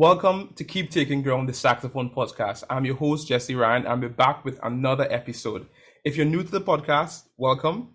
Welcome to Keep Taking Ground, the Saxophone Podcast. I'm your host, Jesse Ryan, and we're back with another episode. If you're new to the podcast, welcome.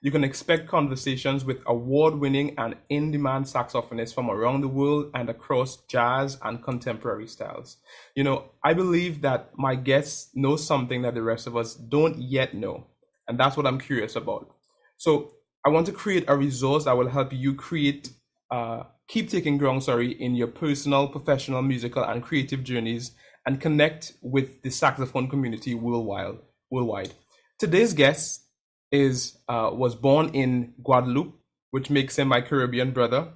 You can expect conversations with award winning and in demand saxophonists from around the world and across jazz and contemporary styles. You know, I believe that my guests know something that the rest of us don't yet know, and that's what I'm curious about. So, I want to create a resource that will help you create, uh, keep taking ground, sorry, in your personal, professional, musical, and creative journeys and connect with the saxophone community worldwide. worldwide. Today's guest is uh, was born in Guadeloupe, which makes him my Caribbean brother.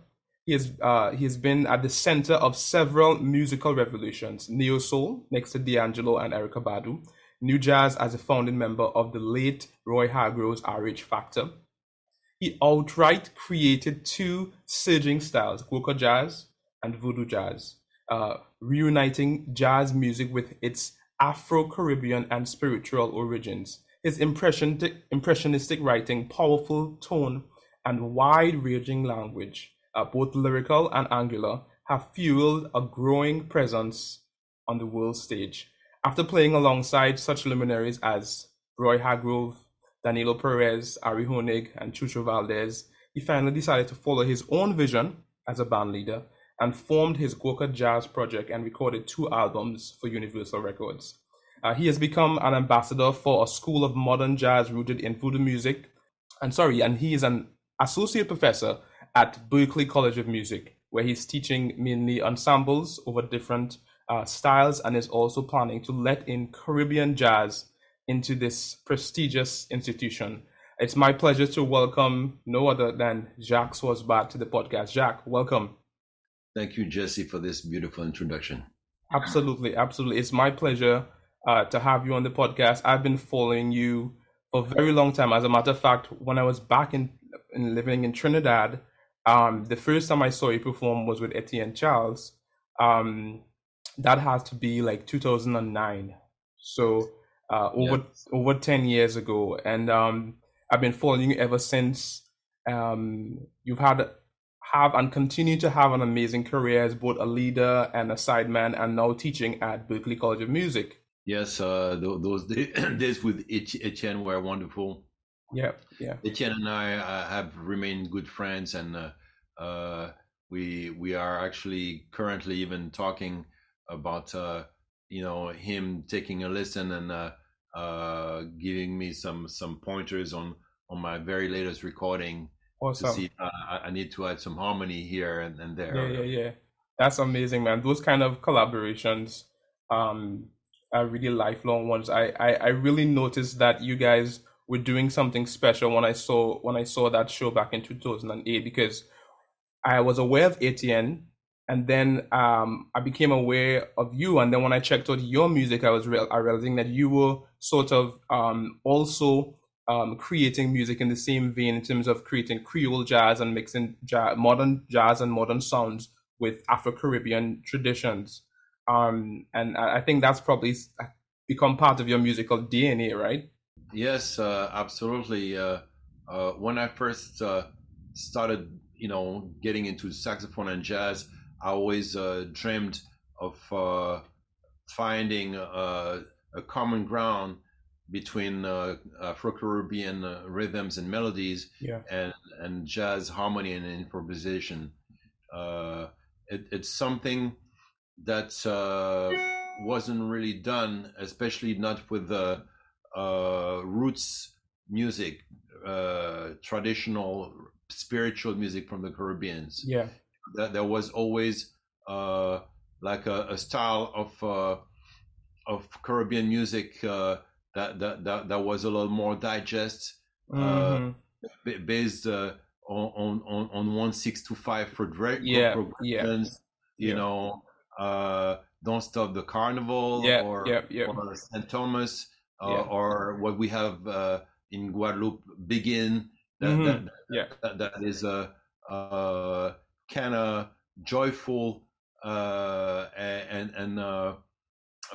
He has uh, he has been at the center of several musical revolutions: neo soul next to D'Angelo and Erykah Badu, new jazz as a founding member of the late Roy Hargrove's RH Factor. He outright created two surging styles: Gwoka jazz and voodoo jazz, uh, reuniting jazz music with its Afro-Caribbean and spiritual origins. His impressionistic writing, powerful tone, and wide-ranging language, uh, both lyrical and angular, have fueled a growing presence on the world stage. After playing alongside such luminaries as Roy Hargrove, Danilo Perez, Ari Hoenig, and Chucho Valdés, he finally decided to follow his own vision as a band leader and formed his Gwoka Jazz project and recorded two albums for Universal Records. Uh, he has become an ambassador for a school of modern jazz rooted in voodoo music. And sorry, and he is an associate professor at Berklee College of Music, where he's teaching mainly ensembles over different uh, styles and is also planning to let in Caribbean jazz into this prestigious institution. It's my pleasure to welcome no other than Jacques Schwarz-Bart to the podcast. Jacques, welcome. Thank you, Jesse, for this beautiful introduction. Absolutely, absolutely. It's my pleasure uh, to have you on the podcast. I've been following you for a very long time. As a matter of fact, when I was back in, in living in Trinidad, um, the first time I saw you perform was with Etienne Charles. Um, that has to be like 2009. So uh, over yeah. over 10 years ago, and um, I've been following you ever since. Um, you've had have and continue to have an amazing career as both a leader and a sideman, and now teaching at Berklee College of Music. Yes, uh, those days with Etienne were wonderful. Yeah, yeah. Etienne and I uh, have remained good friends, and uh, uh, we we are actually currently even talking about uh, you know him taking a listen and uh, uh, giving me some some pointers on on my very latest recording awesome. to see I, I, need to add some harmony here and, and there. Yeah, yeah, yeah. That's amazing, man. Those kind of collaborations um, are really lifelong ones. I, I, I really noticed that you guys were doing something special when I saw when I saw that show back in 2008 because I was aware of Etienne and then um, I became aware of you. And then when I checked out your music, I was real, I realizing that you were sort of um, also um, creating music in the same vein in terms of creating Creole jazz and mixing jazz, modern jazz and modern sounds with Afro Caribbean traditions. Um, and I think that's probably become part of your musical DNA, right? Yes, uh, absolutely. Uh, uh, when I first uh, started, you know, getting into saxophone and jazz, I always uh, dreamed of uh, finding a common ground between Afro-Caribbean rhythms and melodies yeah. and, and jazz harmony and improvisation. It, it's something that uh, wasn't really done, especially not with the uh, roots music, uh, traditional spiritual music from the Caribbeans. Yeah, that there was always uh, like a, a, style of uh, of Caribbean music uh, that, that that that was a little more digest, mm-hmm. based on, on on one six to five progr- yeah, progressions. Yeah. You yeah. know, uh, Don't Stop the Carnival yeah, or, yeah, yeah. or St. Thomas uh, or what we have uh, in Guadeloupe, Biguine. That, mm-hmm. that, that, that is a, a kind of joyful uh, and and uh,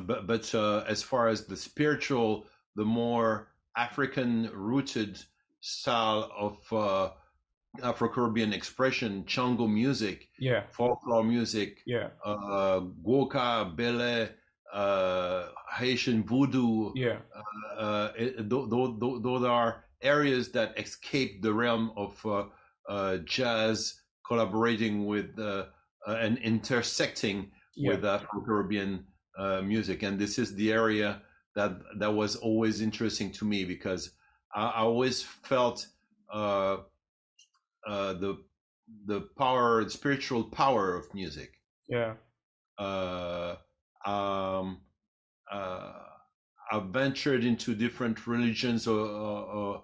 but but uh, as far as the spiritual, the more African rooted style of Afro-Caribbean expression, Chango music, yeah, folklore music, yeah, uh, Gwoka, Bele, uh, Haitian voodoo. yeah, Uh, it, th- th- th- those are areas that escape the realm of uh, uh, jazz, collaborating with uh, uh, and intersecting yeah, with uh, music, and this is the area that that was always interesting to me because I, I always felt uh, uh, the the power, the spiritual power of music. yeah, Uh, um, uh, I've ventured into different religions or, or, or,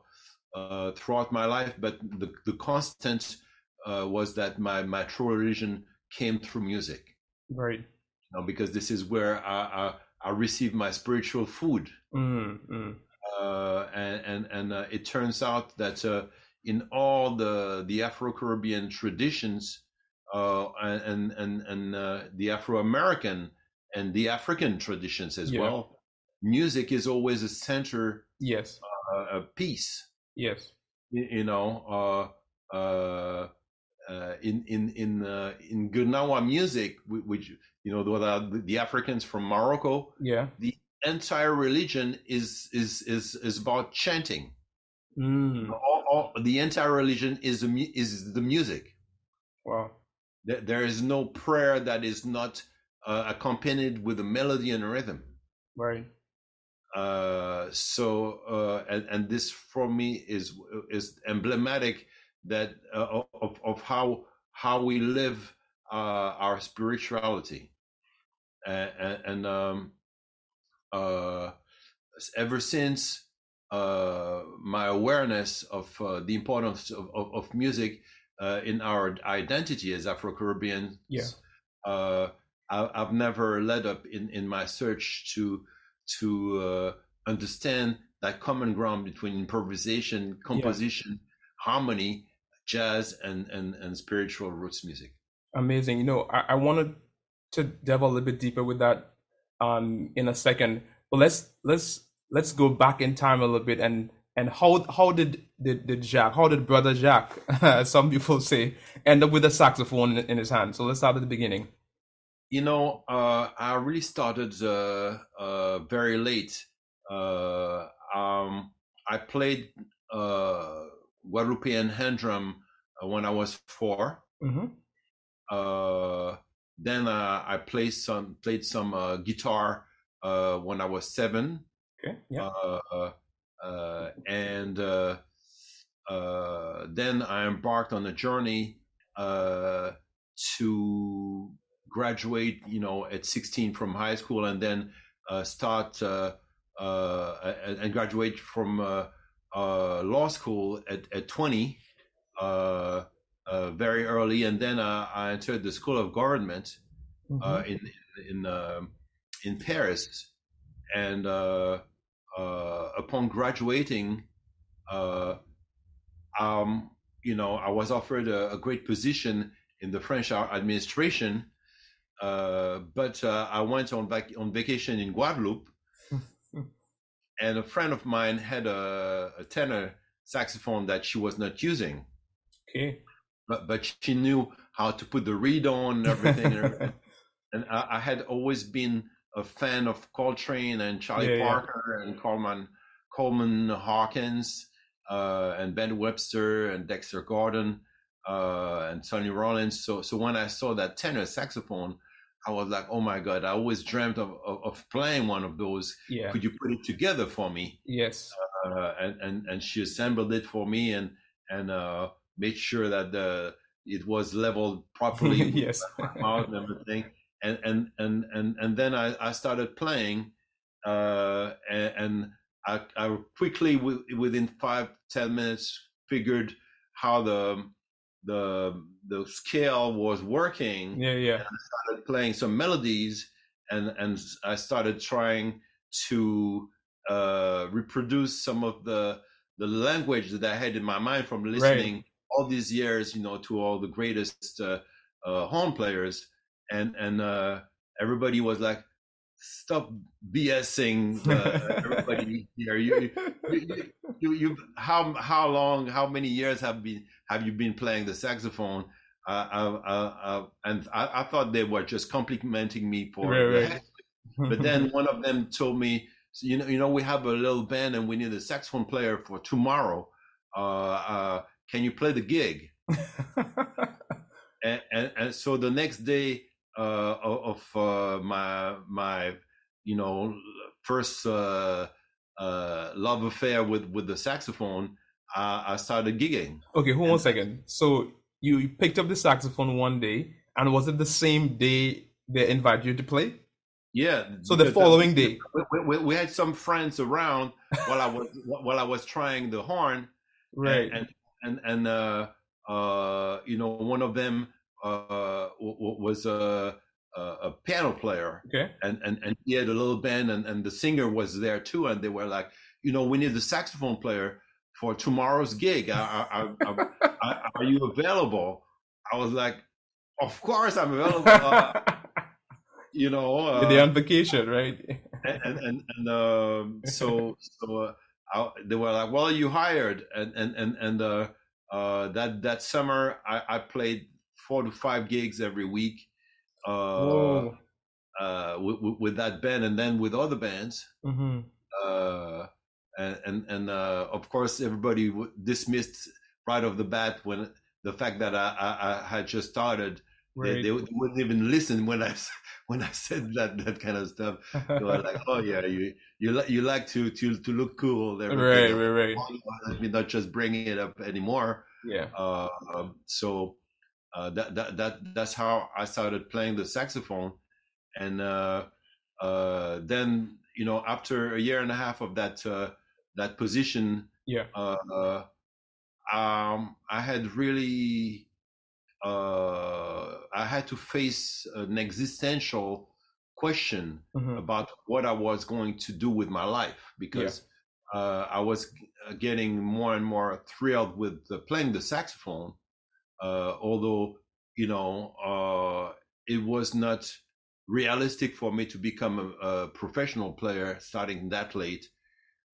uh, throughout my life, but the the constant uh, was that my my true religion came through music right. you know, because this is where I, I, I receive my spiritual food. Mm, mm, Uh, and and, and uh, it turns out that uh, in all the, the Afro Caribbean traditions uh, and, and, and uh, the Afro American and the African traditions as Yeah. well, music is always a center yes, uh, a piece. yes, You, you know, uh, uh, in in in uh, in Gnawa music, which you know the, the Africans from Morocco, yeah, the entire religion is is is is about chanting. mm, All, all, the entire religion is the is the music. wow, There, there is no prayer that is not uh, accompanied with a melody and a rhythm. right, Uh, so uh, and and this for me is is emblematic that uh, of of how how we live uh, our spirituality and, and, um, uh, ever since uh, my awareness of uh, the importance of, of, of music uh, in our identity as Afro-Caribbeans, Yeah. uh, I, I've never led up in, in my search to to uh, understand that common ground between improvisation, composition, harmony, jazz, and, and, and spiritual roots music. amazing. You know, I, I wanted to delve a little bit deeper with that um in a second, but let's let's let's go back in time a little bit and and how how did did, did Jacques, how did brother Jacques, some people say, end up with a saxophone in, in his hand? So let's start at the beginning. You know, uh, I really started uh, uh, very late. Uh, um, I played uh, Guadeloupean hand drum uh, when I was four. Mm-hmm. Uh, then uh, I played some played some uh, guitar uh, when I was seven. Okay. Yeah. Uh, uh, and uh, uh, then I embarked on a journey uh, to graduate, you know, at 16 from high school, and then uh, start uh, uh, and and graduate from uh, law school at, at 20, uh, uh, very early, and then uh, I entered the School of Government uh, Mhm. in in um in Paris, and uh, uh, upon graduating, uh, um, you know, I was offered a, a great position in the French administration, uh, but uh, I went on vac- on vacation in Guadeloupe, and a friend of mine had a, a tenor saxophone that she was not using, okay. but but she knew how to put the reed on and everything. and everything. and I, I had always been a fan of Coltrane and Charlie Yeah, yeah. Parker and Coleman Coleman Hawkins uh, and Ben Webster and Dexter Gordon uh, and Sonny Rollins. So so when I saw that tenor saxophone, I was like, oh my god! I always dreamt of of, of playing one of those. Yeah. Could you put it together for me? Yes. uh, and, and and she assembled it for me and and uh, made sure that the it was leveled properly yes. my and everything. And and and and and then I, I started playing, uh, and, and I, I quickly wi- within five ten minutes figured how the the the scale was working yeah. Yeah. I started playing some melodies and and I started trying to uh, reproduce some of the the language that I had in my mind from listening all these years, you know, to all the greatest uh, uh, horn players, and and uh, everybody was like, stop BSing uh, everybody here. You, you, you, you, how how long, how many years have been have you been playing the saxophone? Uh, uh, uh, uh and I, I, thought they were just complimenting me for right, right. But then one of them told me, you know, you know, we have a little band and we need a saxophone player for tomorrow. Uh, uh can you play the gig? and, and, and so the next day uh, of uh, my my you know first uh, uh, love affair with with the saxophone, I started gigging. Okay, hold on a second. So you picked up the saxophone one day, and was it the same day they invited you to play? Yeah. So the following day, we, we, we, had some friends around while I was while I was trying the horn, right? And and and, and uh, uh, you know, one of them uh, was a, a piano player. Okay. And, and, and he had a little band and, and the singer was there too. And they were like, you know, we need a saxophone player for tomorrow's gig. Are, are, are, are you available? I was like, of course I'm available. Uh, you know, uh, they're on vacation, right? and and and um, so so uh, I, they were like, well, you hired, and and and and uh, uh, that that summer I, I played four to five gigs every week uh, uh, with, with, that band and then with other bands. Mm-hmm. Uh, and and, and uh, of course, everybody dismissed right off the bat when the fact that I, I, I had just started. Right. They, they, wouldn't even listen when I when I said that that kind of stuff. They were like, "Oh yeah, you you like you like to to to look cool." Right, right, right. Let me not just bring it up anymore. Yeah. Uh, um, so uh, that that that that's how I started playing the saxophone, and uh, uh, then you know after a year and a half of that uh, that position, yeah, uh, um, I had really I had to face an existential question mm-hmm. about what I was going to do with my life because. Yeah. Uh, I was getting more and more thrilled with playing the saxophone, although you know uh, it was not realistic for me to become a, a professional player starting that late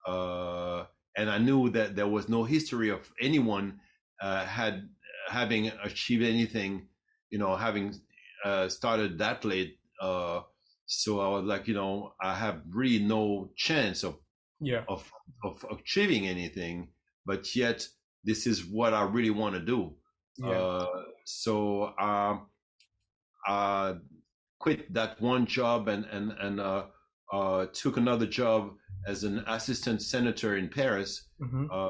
uh, and i knew that there was no history of anyone uh, had having achieved anything you know having uh, started that late uh, so i was like you know i have really no chance of yeah. of of achieving anything but yet this is what i really want to do yeah. Uh, so um, I quit that one job and and and uh, uh, took another job as an assistant senator in Paris. Mm-hmm. Uh,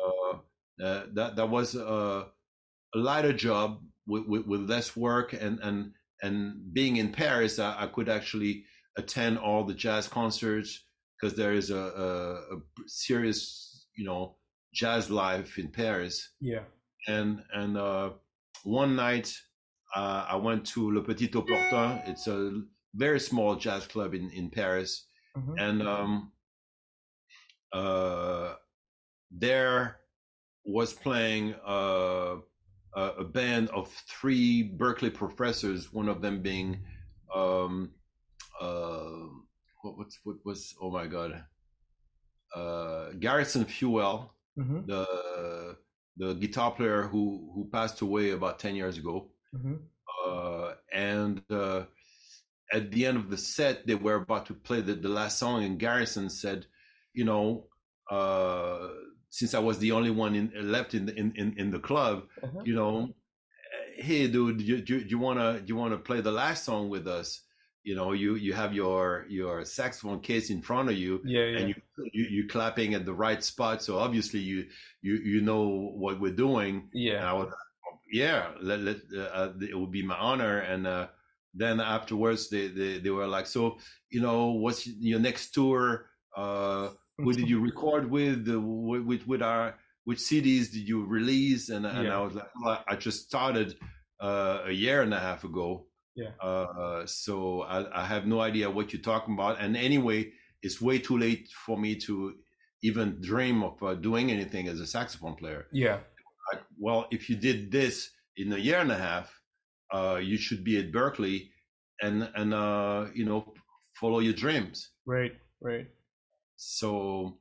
that that was a, a lighter job with, with, with, less work and and and being in Paris, I, I could actually attend all the jazz concerts because there is a, a, a serious you know jazz life in Paris. Yeah, and and uh, one night uh, I went to Le Petit Opportun. It's a very small jazz club in, in Paris. Mm-hmm. And um, uh, there was playing uh, a band of three Berklee professors, one of them being um, uh, what, what, what was, oh my God, uh, Garrison Fewell, mm-hmm. the the guitar player who who passed away about 10 years ago mm-hmm. uh, and uh, at the end of the set they were about to play the, the last song and garrison said you know uh, since i was the only one in, left in the, in, in, in the club uh-huh. you know hey dude you, you, you want to you want to play the last song with us you know you you have your your saxophone case in front of you yeah, yeah. and you, you you clapping at the right spot. So obviously you you you know what we're doing. Yeah. Would, yeah let, let, uh, it would be my honor. And uh, then afterwards they, they they were like so you know what's your next tour? Uh who did you record with? With with our which CDs did you release? And and yeah. I was like well, I just started uh, a year and a half ago yeah. Uh, so I, I, have no idea what you're talking about. And anyway, it's way too late for me to even dream of uh, doing anything as a saxophone player. Yeah. I, well, if you did this in a year and a half, uh, you should be at Berklee and and uh, you know, follow your dreams. Right, right. So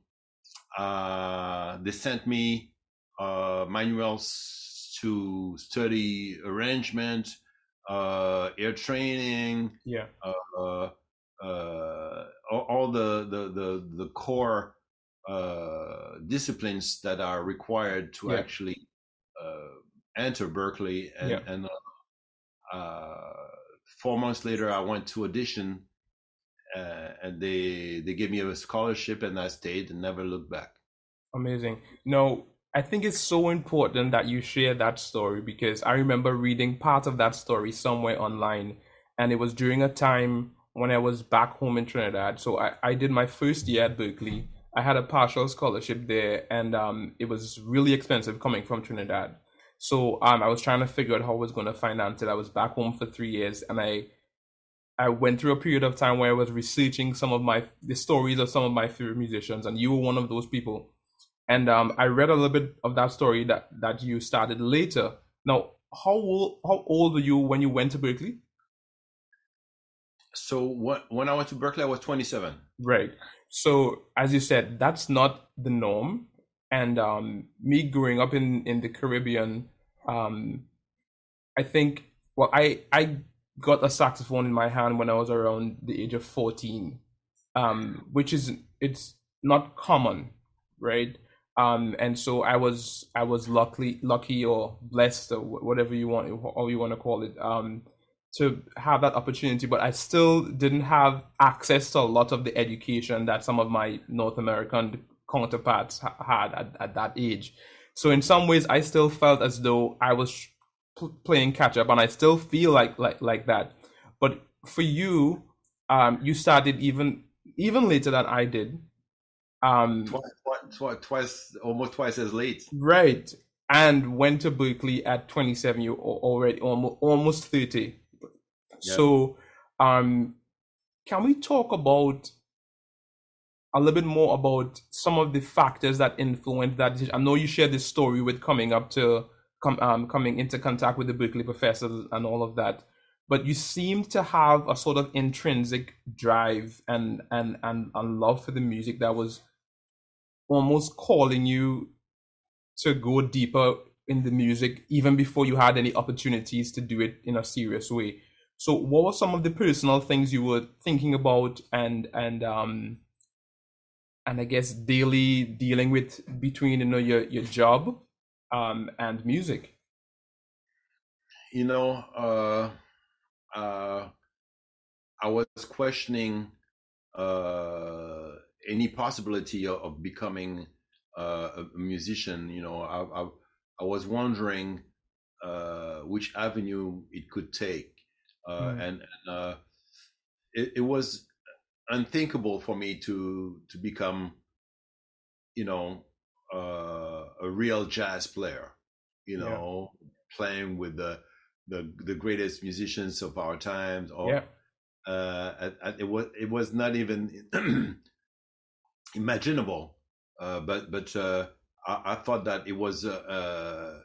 uh, they sent me uh, manuals to study arrangement, uh, ear training, Yeah, uh, uh, all, the, the the the core uh, disciplines that are required to Yeah. actually uh, enter Berklee. And, Yeah. and uh, uh, four months later, I went to audition, uh, and they they gave me a scholarship, and I stayed and never looked back. amazing. No, I think it's so important that you share that story because I remember reading part of that story somewhere online, and it was during a time when I was back home in Trinidad. So I, I did my first year at Berklee. I had a partial scholarship there, and um, it was really expensive coming from Trinidad. So um, I was trying to figure out how I was going to finance it. I was back home for three years, and I I went through a period of time where I was researching some of my the stories of some of my favorite musicians, and you were one of those people. And um, I read a little bit of that story that that you started later. Now, how old how old were you when you went to Berklee? So when when I went to Berklee, I was 27. Right. So as you said, that's not the norm. And um, me growing up in in the Caribbean, um, I think well, I I got a saxophone in my hand when I was around the age of fourteen, um, which is it's not common, right? Um, and so I was I was lucky lucky or blessed or whatever you want or you want to call it um, to have that opportunity, but I still didn't have access to a lot of the education that some of my North American counterparts ha- had at, at that age. So in some ways, I still felt as though I was pl- playing catch up, and I still feel like like like that. But for you, um, you started even even later than I did. Um, Twice, twice, almost twice as late. right, and went to Berklee at 27. You al- already almost almost 30. Yeah. So, um, can we talk about a little bit more about some of the factors that influenced that decision? I know you shared this story with coming up to come um, coming into contact with the Berklee professors and all of that, but you seem to have a sort of intrinsic drive and and and, and love for the music that was almost calling you to go deeper in the music even before you had any opportunities to do it in a serious way. So what were some of the personal things you were thinking about and and um and I guess daily dealing with between you know your your job um and music? You know, uh, uh, I was questioning uh, any possibility of, of becoming uh, a musician. You know, I, I, I was wondering uh, which avenue it could take, uh, Mm. and, and uh, it, it was unthinkable for me to to become, you know, uh, a real jazz player. You Yeah. know, playing with the the the greatest musicians of our times, or Yeah. uh, it was it was not even imaginable. Uh, but but uh, I, I thought that it was uh,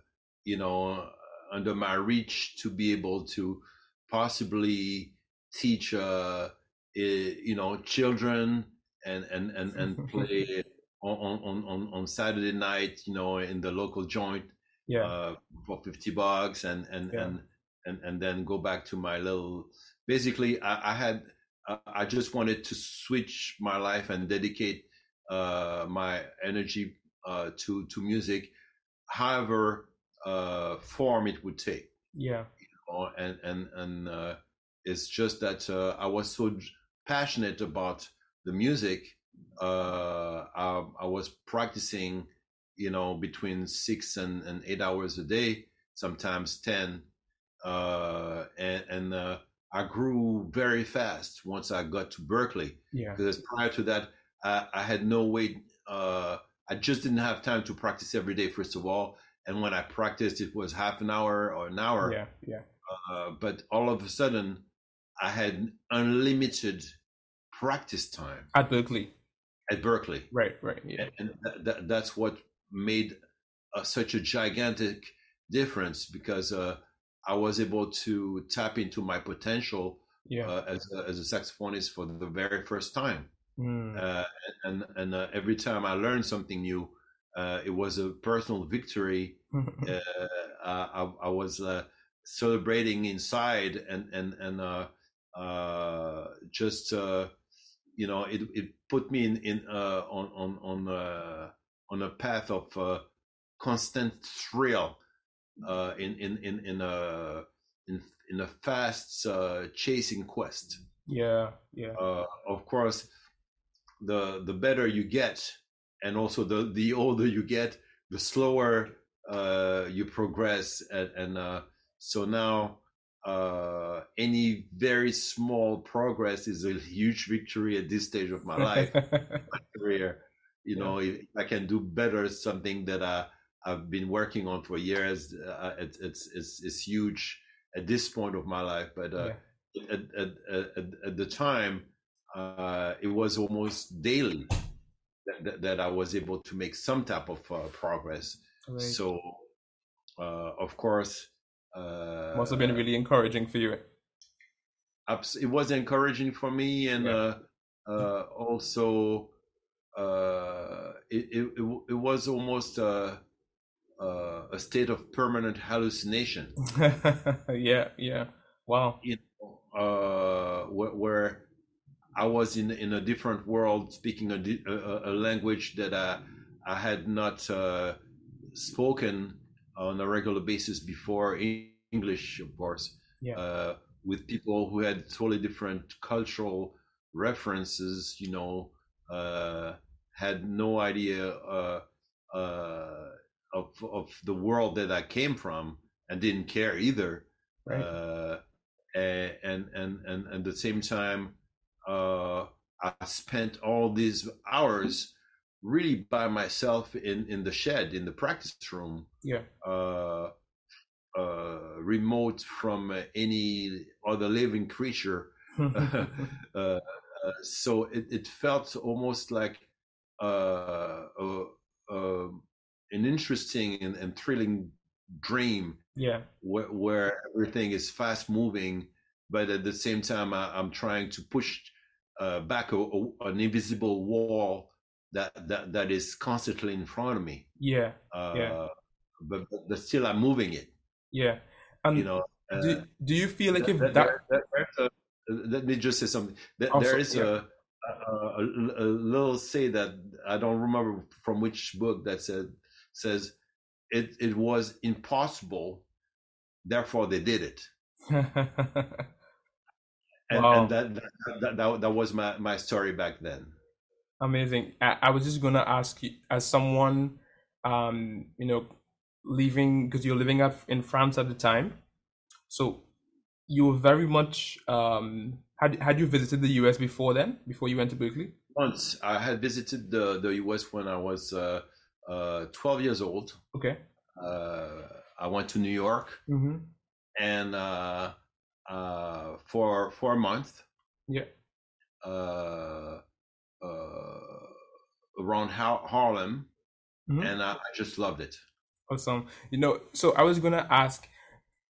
you know under my reach to be able to possibly teach you know children and and and, and play on, on on on Saturday night you know in the local joint Yeah. uh, for 50 bucks and and Yeah. and and and then go back to my little basically i, I had uh, i just wanted to switch my life and dedicate uh, my energy uh, to to music however uh, form it would take yeah. or and and and uh, it's just that uh, I was so passionate about the music. Uh, I, I was practicing, you know, between six and, and eight hours a day, sometimes ten, uh, and and uh, I grew very fast once I got to Berklee. Yeah. Because prior to that, I, I had no way. Uh, I just didn't have time to practice every day. First of all, and when I practiced, it was half an hour or an hour. Yeah. Yeah. Uh, but all of a sudden, I had unlimited practice time At Berklee. at Berklee, Right. Right. Yeah. and that, that, that's what made uh, such a gigantic difference because uh, I was able to tap into my potential yeah. uh, as a, as a saxophonist for the very first time. Mm. Uh, and and uh, every time I learned something new, uh, it was a personal victory. Uh, I, I was uh, celebrating inside, and and and uh, uh, just uh, you know, it it put me in in uh, on on on uh, on a path of uh, constant thrill uh, in in in in a in in a fast uh, chasing quest. yeah, yeah, Uh, of course, the the better you get, and also the the older you get, the slower uh, you progress, and, and uh, so now uh, any very small progress is a huge victory at this stage of my life career. You Yeah. know, if I can do better something that I I've been working on for years, uh, it, it's it's it's huge at this point of my life. But uh, yeah. at, at, at, at the time, uh, it was almost daily that, that, that I was able to make some type of uh, progress. Right. So, uh, of course, uh, Must have been really encouraging for you. it was encouraging for me, and Yeah. uh, uh, also uh, it, it it was almost a, a a state of permanent hallucination. yeah, yeah. Wow. you know, uh, where, where I was in in a different world, speaking a, a, a- language that I I had not uh, spoken on a regular basis before. English, of course, Yeah. uh, with people who had totally different cultural references. You know, uh, had no idea uh, uh, of of the world that I came from, and didn't care either Right. uh, a- and and and at the same time, uh, I spent all these hours really by myself in in the shed in the practice room, yeah. uh, uh, remote from any other living creature. uh, uh, so it, it felt almost like uh, an interesting and, and thrilling dream yeah. where, where everything is fast moving, but at the same time, I, I'm trying to push uh, back a, a, an invisible wall that, that that is constantly in front of me. Yeah. Uh, Yeah. But, but still, I'm moving it. Yeah. And You know. Uh, do, do you feel like if there- that there- there's a- let me just say something. There, Also, there is yeah. a, a, a, a little say that I don't remember from which book that said says it it was impossible, therefore they did it. and, Wow. and that, that, that that that was my my story back then. Amazing. I, I was just gonna ask you, as someone, um, you know, leaving because you're living at, in France at the time, so you were very much. Um, had had you visited the U.S. before then? Before you went to Berklee? Once I had visited the the U.S. when I was uh, uh, 12 years old. Okay. Uh, I went to New York Mm-hmm. and uh, uh, for for a month. Yeah. Uh, uh, around Har- Harlem, Mhm. and I, I just loved it. Awesome. You know, so I was gonna ask,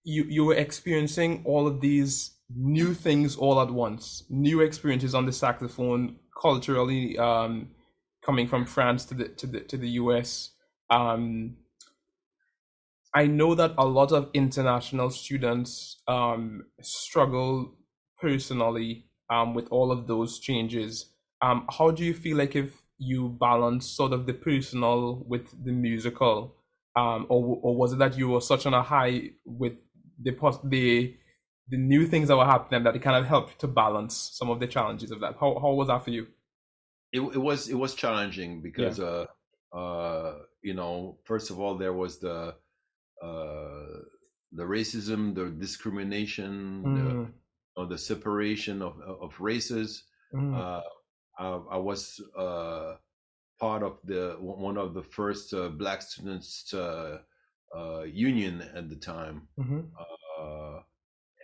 you you were experiencing all of these new things all at once, new experiences on the saxophone, culturally, um, coming from France to the to the to the US. Um, I know that a lot of international students um, struggle personally um, with all of those changes. Um, how do you feel like if you balance sort of the personal with the musical, um, or or was it that you were such on a high with the the the new things that were happening that it kind of helped to balance some of the challenges of that? How how was that for you? It, it was it was challenging because uh, uh, you know first of all there was the the racism, the discrimination, the, Mm, you know, the separation of of races. mm, Uh, I, I was uh, part of the one of the first uh, black students uh, uh, union at the time. mhm, Uh,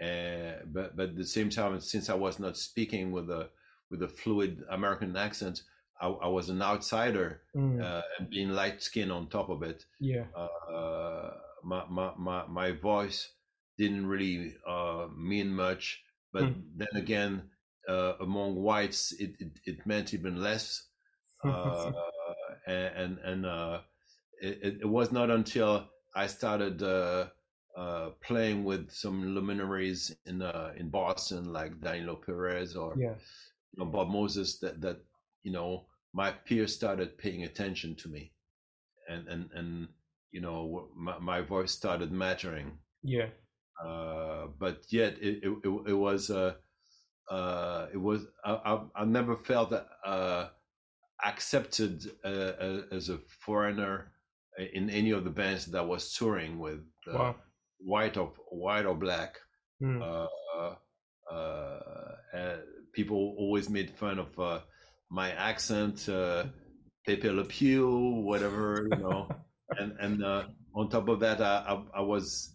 and but but at the same time, since I was not speaking with a with a fluid American accent, I, I was an outsider mm, uh, and being light skinned on top of it. yeah, Uh, my, my my my voice didn't really uh, mean much. but mm. then again, uh, among whites, it, it, it meant even less. Uh, and and uh, it, it was not until I started uh, uh, playing with some luminaries in uh, in Boston, like Danilo Perez or yeah. you know, Bob Moses, that that you know my peers started paying attention to me, and and and you know my, my voice started mattering. Yeah. Uh, but yet it it, it, was uh, uh, it was I, I, I never felt uh, accepted uh, as a foreigner in any of the bands that I was touring with, uh, wow. white or white or black. Mm. people always made fun of my accent, Pepe Le Pew, whatever you know, and and on top of that, I, I, I was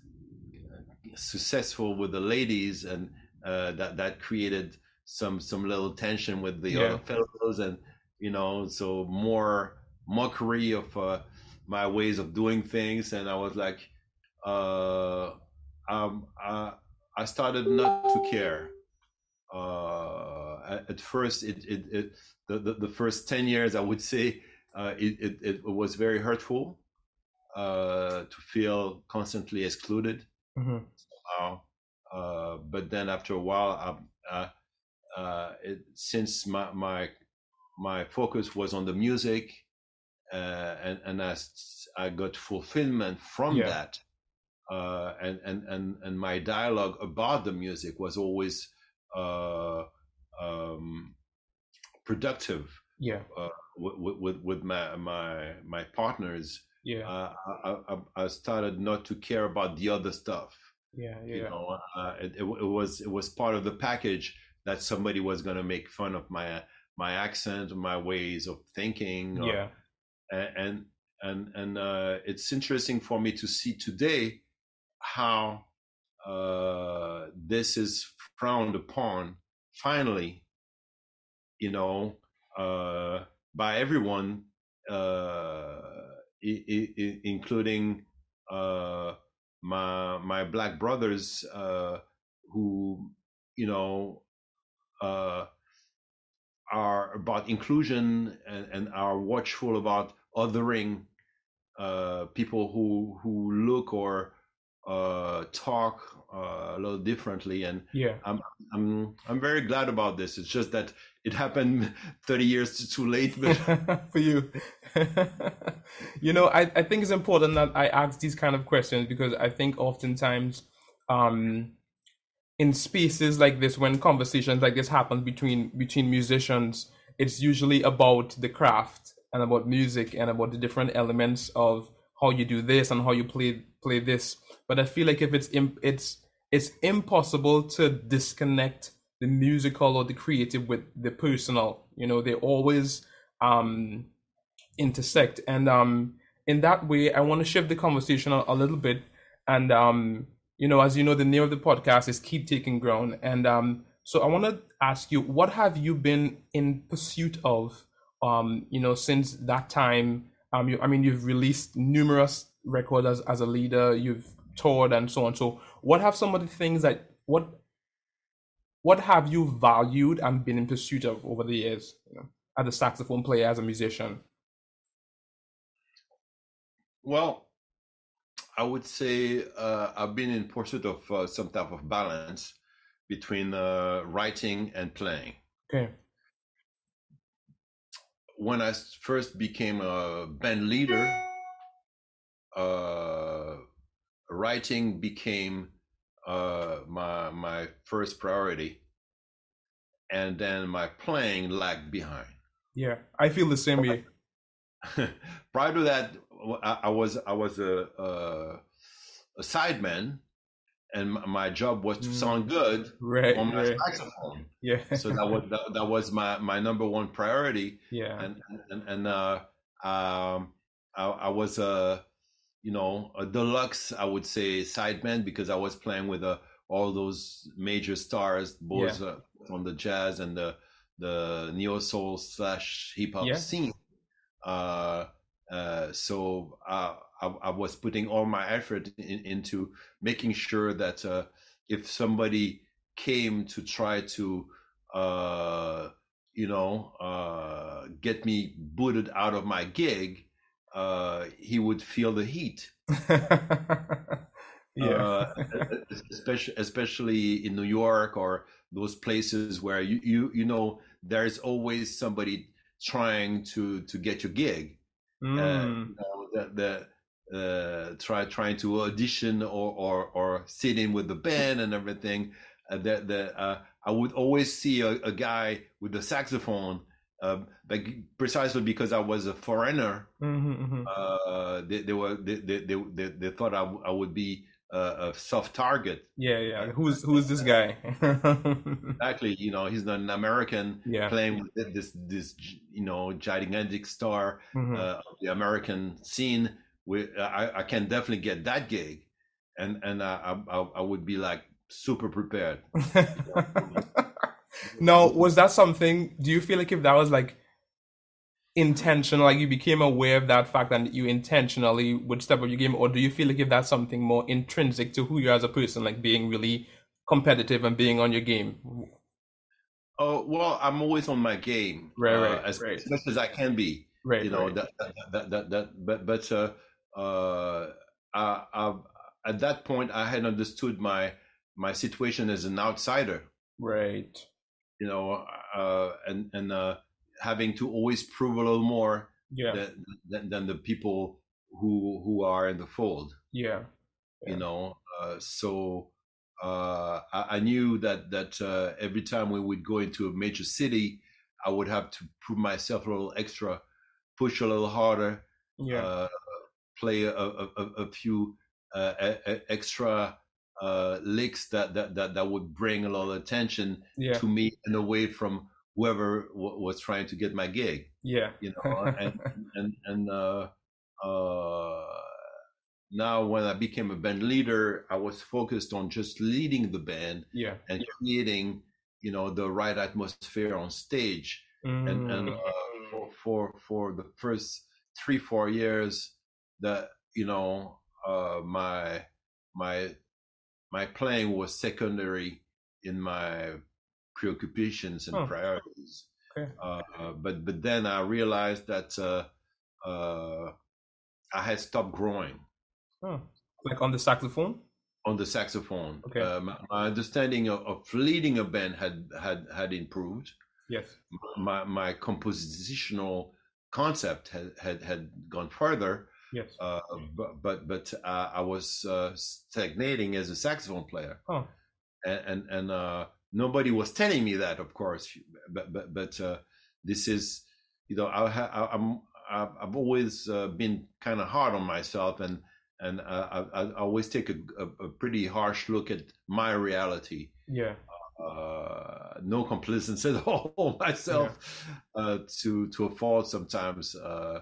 successful with the ladies and uh, that that created some some little tension with the yeah. other fellows and you know so more mockery of uh, my ways of doing things. And i was like uh, um, I, I started not to care. Uh, at, first it, it, it the, the, the, first 10 years i would say uh, it, it, it was very hurtful uh, to feel constantly excluded mm-hmm. Uh, but then after a while, uh, uh, it, since my, my my focus was on the music, uh, and and as I got fulfillment from yeah. that, uh, and and and and my dialogue about the music was always um, productive. Yeah. with, with with my my my partners. Yeah. I, I I started not to care about the other stuff yeah, yeah. You know, uh, it, it, it, was it was part of the package that somebody was going to make fun of my my accent, my ways of thinking. Or, yeah, and and and uh, it's interesting for me to see today how uh, this is frowned upon. Finally, you know, uh, by everyone, uh, I- I- including uh, my my black brothers uh, who you know uh, are about inclusion and, and are watchful about othering uh, people who who look or uh, talk uh, a little differently and yeah. I'm, I'm i'm very glad about this. It's just that it happened 30 years too late but... for you. You know I, I think it's important that i ask these kind of questions because i think oftentimes um in spaces like this when conversations like this happen between between musicians it's usually about the craft and about music and about the different elements of how you do this and how you play play this but I feel like if it's it's it's impossible to disconnect the musical or the creative with the personal. You know, they always um, intersect, and um, in that way, I want to shift the conversation a, a little bit. And um, you know, as you know, the name of the podcast is "Keep Taking Ground," and um, so I want to ask you, what have you been in pursuit of? Um, you know, since that time, um, you, I mean, you've released numerous records as, as a leader. You've toured and so on. So what have some of the things that what what have you valued and been in pursuit of over the years you know, as a saxophone player, as a musician? Well, I would say uh, I've been in pursuit of uh, some type of balance between uh, writing and playing. Okay. When I first became a band leader, uh, writing became uh, my my first priority, and then my playing lagged behind. Yeah, I feel the same way. Prior to that, I, I was I was a, a, a sideman, and my job was to mm. sound good right, on my right. saxophone. Yeah. so that was that, that, was my my number one priority. Yeah. And and and uh, um, I, I was a you know, a deluxe, I would say, sideman because I was playing with uh, all those major stars, both yeah. uh, from the jazz and the the neo soul slash hip hop yeah. scene. Uh, uh, so uh, I, I, was putting all my effort in, into making sure that uh, if somebody came to try to uh, you know uh, get me booted out of my gig, uh, he would feel the heat. yeah. uh, especially especially in New York or those places where you you you know there's always somebody trying to to get your gig. Mm. Uh, you know, the, the uh, try trying to audition or or or sit in with the band and everything. Uh, the the uh, I would always see a, a guy with a saxophone. Um, like precisely because I was a foreigner, Mhm, mhm. uh, they, they were they, they, they, they, thought I, w- I would be a, a soft target. Yeah, yeah. Who's who's this guy? Exactly, you know, he's not an American yeah. playing with this this you know gigantic star Mhm. uh, of the American scene. We, I, I can definitely get that gig, and and I, I I would be like super prepared. now, was that something? Do you feel like if that was like intentional, like you became aware of that fact and you intentionally would step up your game, or do you feel like if that's something more intrinsic to who you are as a person, like being really competitive and being on your game? Oh well, I'm always on my game, Right, uh, right, as, right. much as I can be. Right. you know right. that, that that that that but but uh uh I, I at that point i had understood my my situation as an outsider right. you know uh and and uh having to always prove a little more Yeah. than, than than the people who who are in the fold Yeah. Yeah. you know uh so uh I, I knew that that uh every time we would go into a major city i would have to prove myself a little extra push a little harder Yeah. Uh, play a, a, a, a few uh, e- e- extra uh, licks that, that, that, that would bring a lot of attention yeah. to me and away from whoever w- was trying to get my gig, Yeah. you know. and and and uh, uh, now when I became a band leader, I was focused on just leading the band Yeah. and creating, you know, the right atmosphere on stage and and Mm. uh, for, for for the first three four years that you know uh, my my my playing was secondary in my preoccupations and Huh. priorities. Okay. Uh, uh, but but then I realized that uh, uh, I had stopped growing Oh. Like on the saxophone? on the saxophone. Okay. Uh, my, my understanding of, of leading a band had had had improved. Yes. my my compositional concept had had, had gone further, Yes. uh, but but but uh, I was uh, stagnating as a saxophone player, Oh. and and, and uh, nobody was telling me that, of course. But but but uh, this is, you know, I, ha- I'm I've always uh, been kind of hard on myself, and and uh, I, I always take a, a, pretty harsh look at my reality Yeah. uh, no complacence at all myself uh, to to a fault sometimes, uh,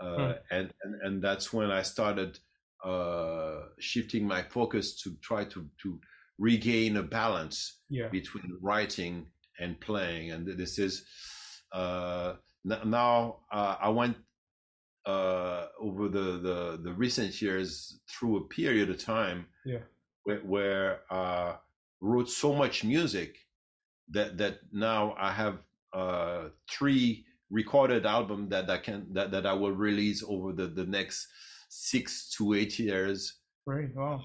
Hmm. and, and and that's when I started uh, shifting my focus to try to to regain a balance Yeah. between writing and playing, and this is uh, n- now uh, I went uh, over the, the the recent years through a period of time Yeah. where, where uh, wrote so much music that that now I have uh, three recorded album that I can that, that I will release over the, the next six to eight years, Right. Wow.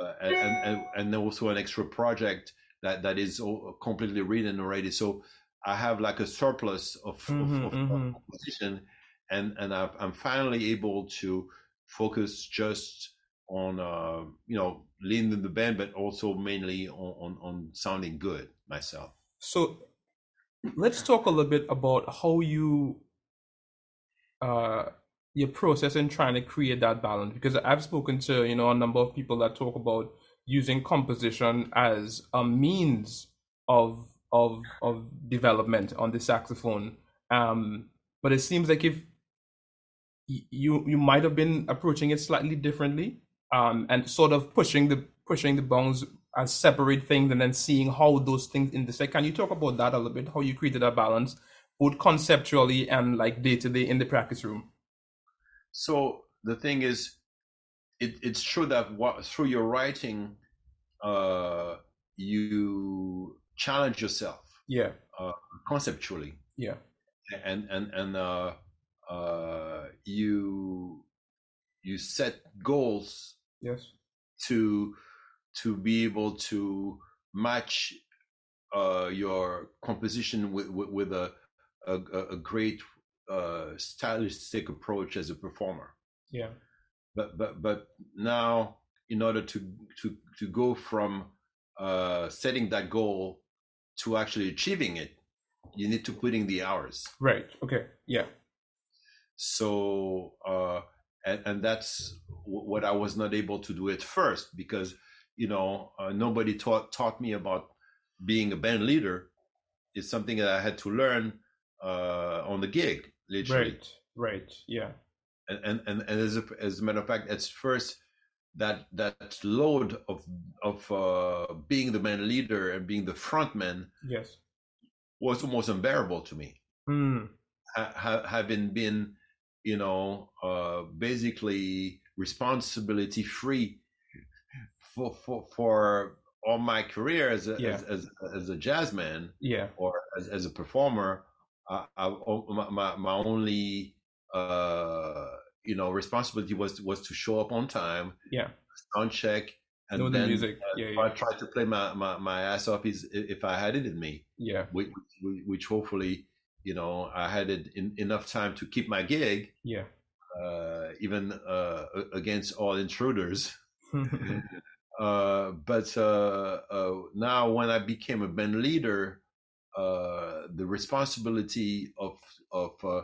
uh, and, and and also an extra project that that is all completely written already. So I have like a surplus of, Mhm, of, of mhm. composition, and and I've, I'm finally able to focus just on uh, you know leading the band, but also mainly on, on on sounding good myself. So let's talk a little bit about how you uh your process in trying to create that balance because I've spoken to, you know, a number of people that talk about using composition as a means of of of development on the saxophone. Um but it seems like if you you might have been approaching it slightly differently um and sort of pushing the pushing the bounds as separate things and then seeing how those things intersect. Can you talk about that a little bit? How you created that balance, both conceptually and like day to day in the practice room? So the thing is, it, it's true that what, through your writing, uh, you challenge yourself Yeah. uh, conceptually Yeah. and and and uh, uh, you you set goals Yes. to to be able to match uh, your composition with with, with a, a a great uh, stylistic approach as a performer. Yeah. But but but now, in order to to to go from uh, setting that goal to actually achieving it, you need to put in the hours. Right. Okay. Yeah. so uh and, and that's w- what i was not able to do at first because you know uh, nobody taught taught me about being a band leader it's something that i had to learn uh on the gig literally Right. Right. Yeah. and and and, and as, a, as a matter of fact at first that that load of of uh being the band leader and being the front man Yes. was almost unbearable to me ha- ha- having been, you know, uh, basically responsibility free for for for all my career as a Yeah. as, as as a jazz man Yeah. or as, as a performer. I, I, oh, my, my only uh you know responsibility was was to show up on time, Yeah. sound check, and Know the then music. Yeah. I try to play my, my, my ass off is if I had it in me Yeah. which, which, which hopefully you know I had it in, enough time to keep my gig, Yeah. uh, even uh, against all intruders. uh, but uh, uh, now, when I became a band leader, uh, the responsibility of of uh,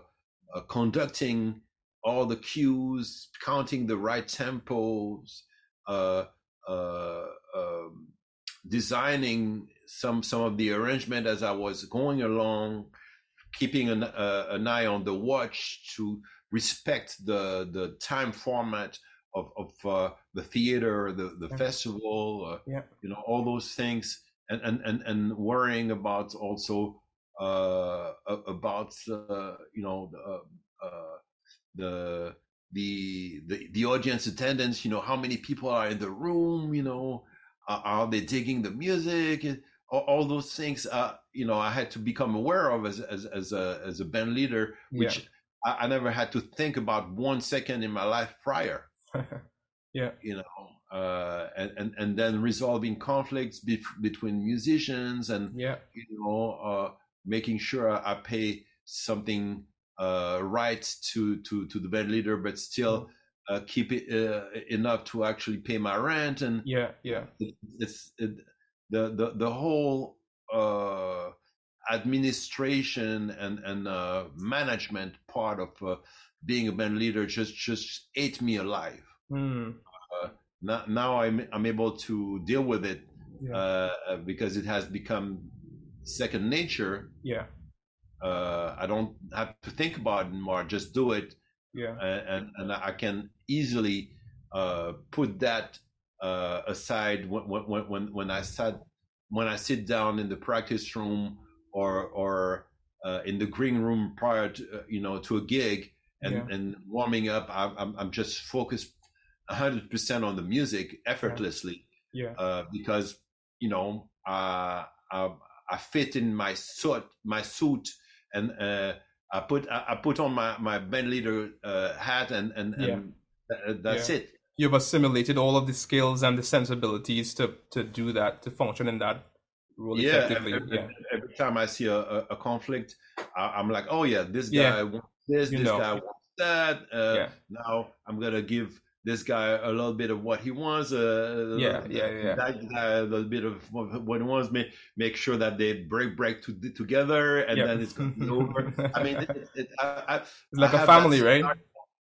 uh, conducting all the cues, counting the right tempos, um, designing some some of the arrangement as I was going along, keeping an an eye on the watch to respect the the time format of of uh, the theater, the the Yeah. festival, uh, Yeah. you know, all those things, and and and, and worrying about also uh, about uh, you know the, uh, the the the the audience attendance. You know, how many people are in the room? You know, are, are they digging the music? All, all those things. Uh, you know, I had to become aware of as as as a as a band leader, which I, I never had to think about one second in my life prior yeah. you know, uh, and, and and then resolving conflicts bef- between musicians and Yeah. you know, uh, making sure I pay something uh, right to to to the band leader, but still uh, keep it uh, enough to actually pay my rent and Yeah. Yeah. it, it's it, the the the whole uh, administration and and uh, management part of being a band leader just just ate me alive Hmm. now, now I'm I'm able to deal with it Yeah. uh, because it has become second nature. Yeah. Uh, I don't have to think about it anymore. Just do it, Yeah. and and, I can easily uh, put that uh, aside when when when when I sat when I sit down in the practice room or or uh, in the green room prior to uh, you know to a gig and Yeah. and warming up. I'm I'm, I'm just focused hundred percent on the music effortlessly Yeah. uh, because you know uh, I, I fit in my suit my suit and uh, I put I, I put on my, my band leader uh, hat and and, Yeah. and th- that's Yeah. it. You've assimilated all of the skills and the sensibilities to to do that, to function in that role Yeah, effectively. every, Yeah. every time I see a, a, a conflict, I, I'm like, oh yeah, this guy Yeah. wants this, You this know. guy wants that. Uh, Yeah. Now I'm gonna give this guy a little bit of what he wants. Uh, Yeah, yeah, yeah. That guy a little bit of what he wants. Make make sure that they break break to, together, and Yeah. then it's gonna be over. I mean, it, it, I, I, it's like I a family, right?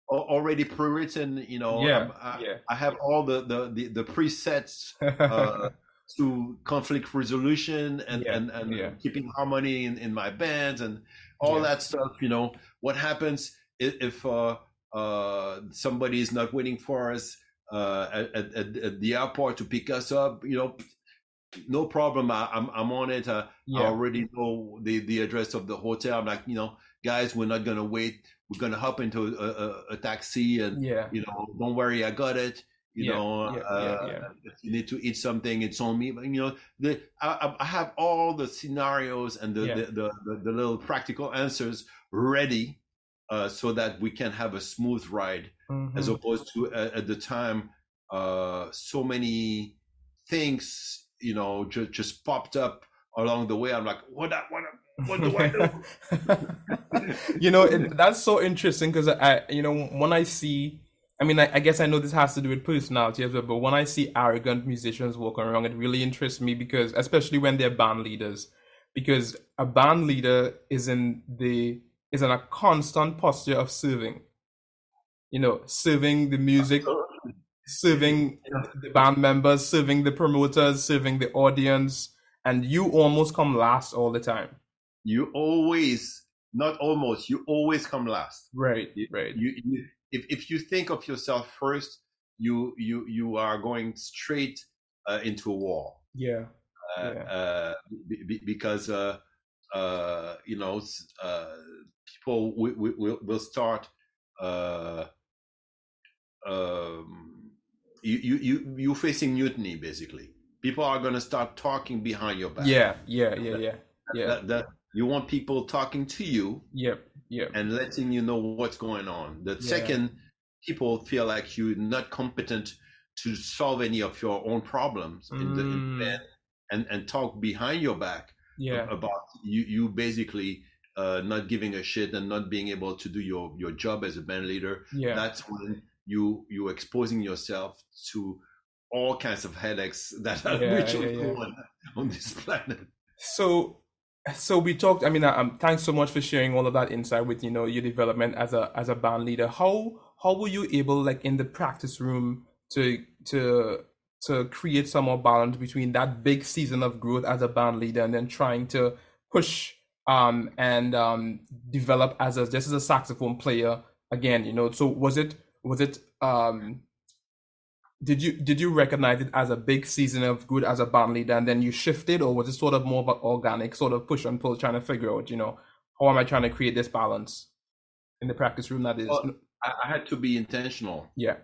Already pre-written, you know. Yeah, I'm- I, yeah. I have all the the the, the presets uh, to conflict resolution and Yeah, and, and yeah. keeping harmony in, in my bands and all Yeah. that stuff you know what happens if, if uh, uh, somebody is not waiting for us uh, at, at, at the airport to pick us up you know no problem I, i'm i'm on it uh, i yeah. already know the the address of the hotel i'm like you know guys we're not gonna wait we're gonna hop into a, a, a taxi and Yeah. you know don't worry i got it You Yeah, know, yeah, uh, yeah, you need to eat something, it's on me. But, you know, the I, I- have all the scenarios and the the, the, the, the little practical answers ready, uh, so that we can have a smooth ride as Mhm. opposed to uh, at the time uh so many things you know just just popped up along the way i'm like what I, what I- what do i do you know, it, that's so interesting because I, you know, when I see, I mean, I, I guess I know this has to do with personality as well, but when I see arrogant musicians walking around, it really interests me because, especially when they're band leaders, because a band leader is in the is in a constant posture of serving. You know, serving the music, serving the band members, serving the promoters, serving the audience, and you almost come last all the time. you always not almost you always come last Right, right. you, you if, if you think of yourself first you you you are going straight uh, into a wall. Yeah. uh, Yeah. uh, be- because uh, uh, you know uh, people will, will, will start uh, um, you, you you you facing mutiny basically. People are going to start talking behind your back. Yeah, yeah, yeah, yeah, yeah, that, that you want people talking to you. Yep, yep, and letting you know what's going on the Yeah. second people feel like you're not competent to solve any of your own problems in the, in the Mm. band and and talk behind your back yeah, about you you basically uh, not giving a shit and not being able to do your your job as a band leader yeah, that's when you you're exposing yourself to all kinds of headaches that are Yeah, mutually yeah, yeah. on, on this planet So, so we talked. I mean, um, thanks so much for sharing all of that insight with you know your development as a as a band leader. How how were you able, like in the practice room, to to to create some more balance between that big season of growth as a band leader and then trying to push um and um develop as a just as a saxophone player again you know so was it was it um did you did you recognize it as a big season of good as a band leader and then you shifted or was it sort of more of an organic sort of push and pull trying to figure out you know how am i trying to create this balance in the practice room that is Well, I, had to be intentional yeah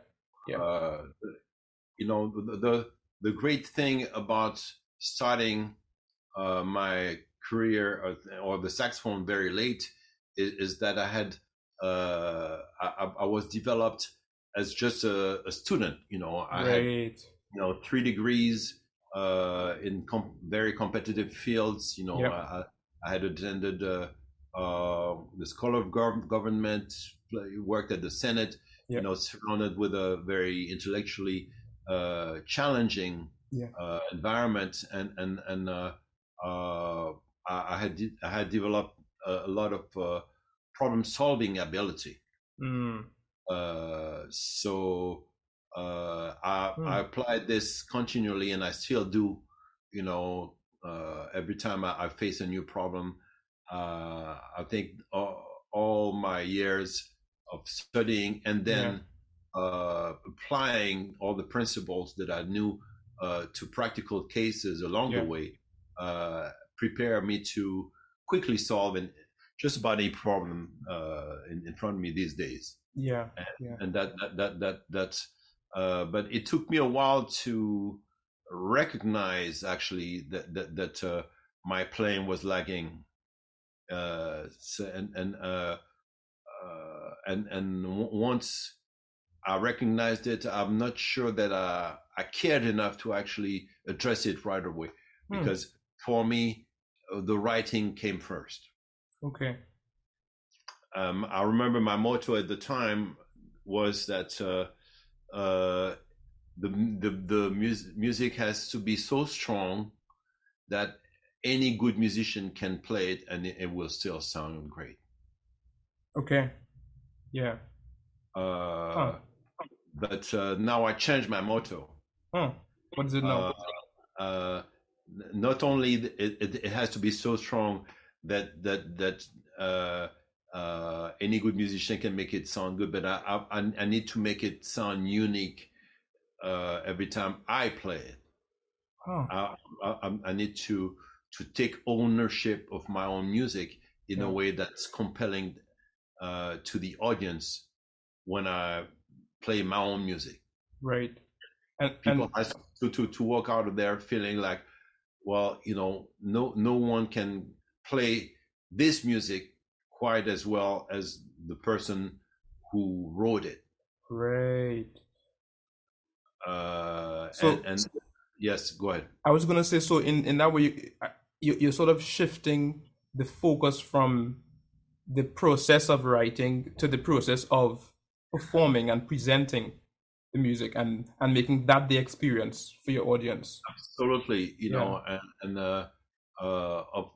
Yeah. uh, you know the, the the great thing about starting uh, my career or, or the saxophone very late is, is that I had uh, I- I was developed as just a, a student. You know, I had you know three degrees uh, in com- very competitive fields. You know, Yep. I, I- had attended uh, uh, the School of Gov- Government, worked at the Senate. You know, surrounded with a very intellectually uh, challenging Yeah. uh, environment, and and and uh, uh, I, I had de- I had developed a, a lot of uh, problem solving ability. mm, Uh, so uh, I, Hmm. I applied this continually, and I still do. You know, uh, every time I, I face a new problem, uh, I think all, all my years of studying and then uh, applying all the principles that I knew uh, to practical cases along Yeah. the way uh, prepare me to quickly solve an, just about any problem uh, in, in front of me these days yeah and that that that that, that uh, but it took me a while to recognize actually that that, that uh, my playing was lagging uh, so, and and uh, uh, and and w- once I recognized it, I'm not sure that I, I cared enough to actually address it right away Hmm. because for me uh, the writing came first. okay um, I remember my motto at the time was that uh, uh, the the the mus- music has to be so strong that any good musician can play it and it, it will still sound great. okay yeah Uh, Huh. But uh, now I changed my motto. huh. what is it now Uh, uh, not only it, it, it has to be so strong that that that uh, any good musician can make it sound good, but I I, I- need to make it sound unique uh, every time I play it. huh. I, I, I need to to take ownership of my own music in Yeah. a way that's compelling uh, to the audience when I play my own music right And, people and to, to to walk out of there feeling like, well, you know, no no one can play this music quite as well as the person who wrote it. great. Uh, So- and, and yes, go ahead. I was gonna say so. In in that way, you, you you're sort of shifting the focus from the process of writing to the process of performing and presenting the music and and making that the experience for your audience. Absolutely, you Yeah. know, and, and uh, uh, of,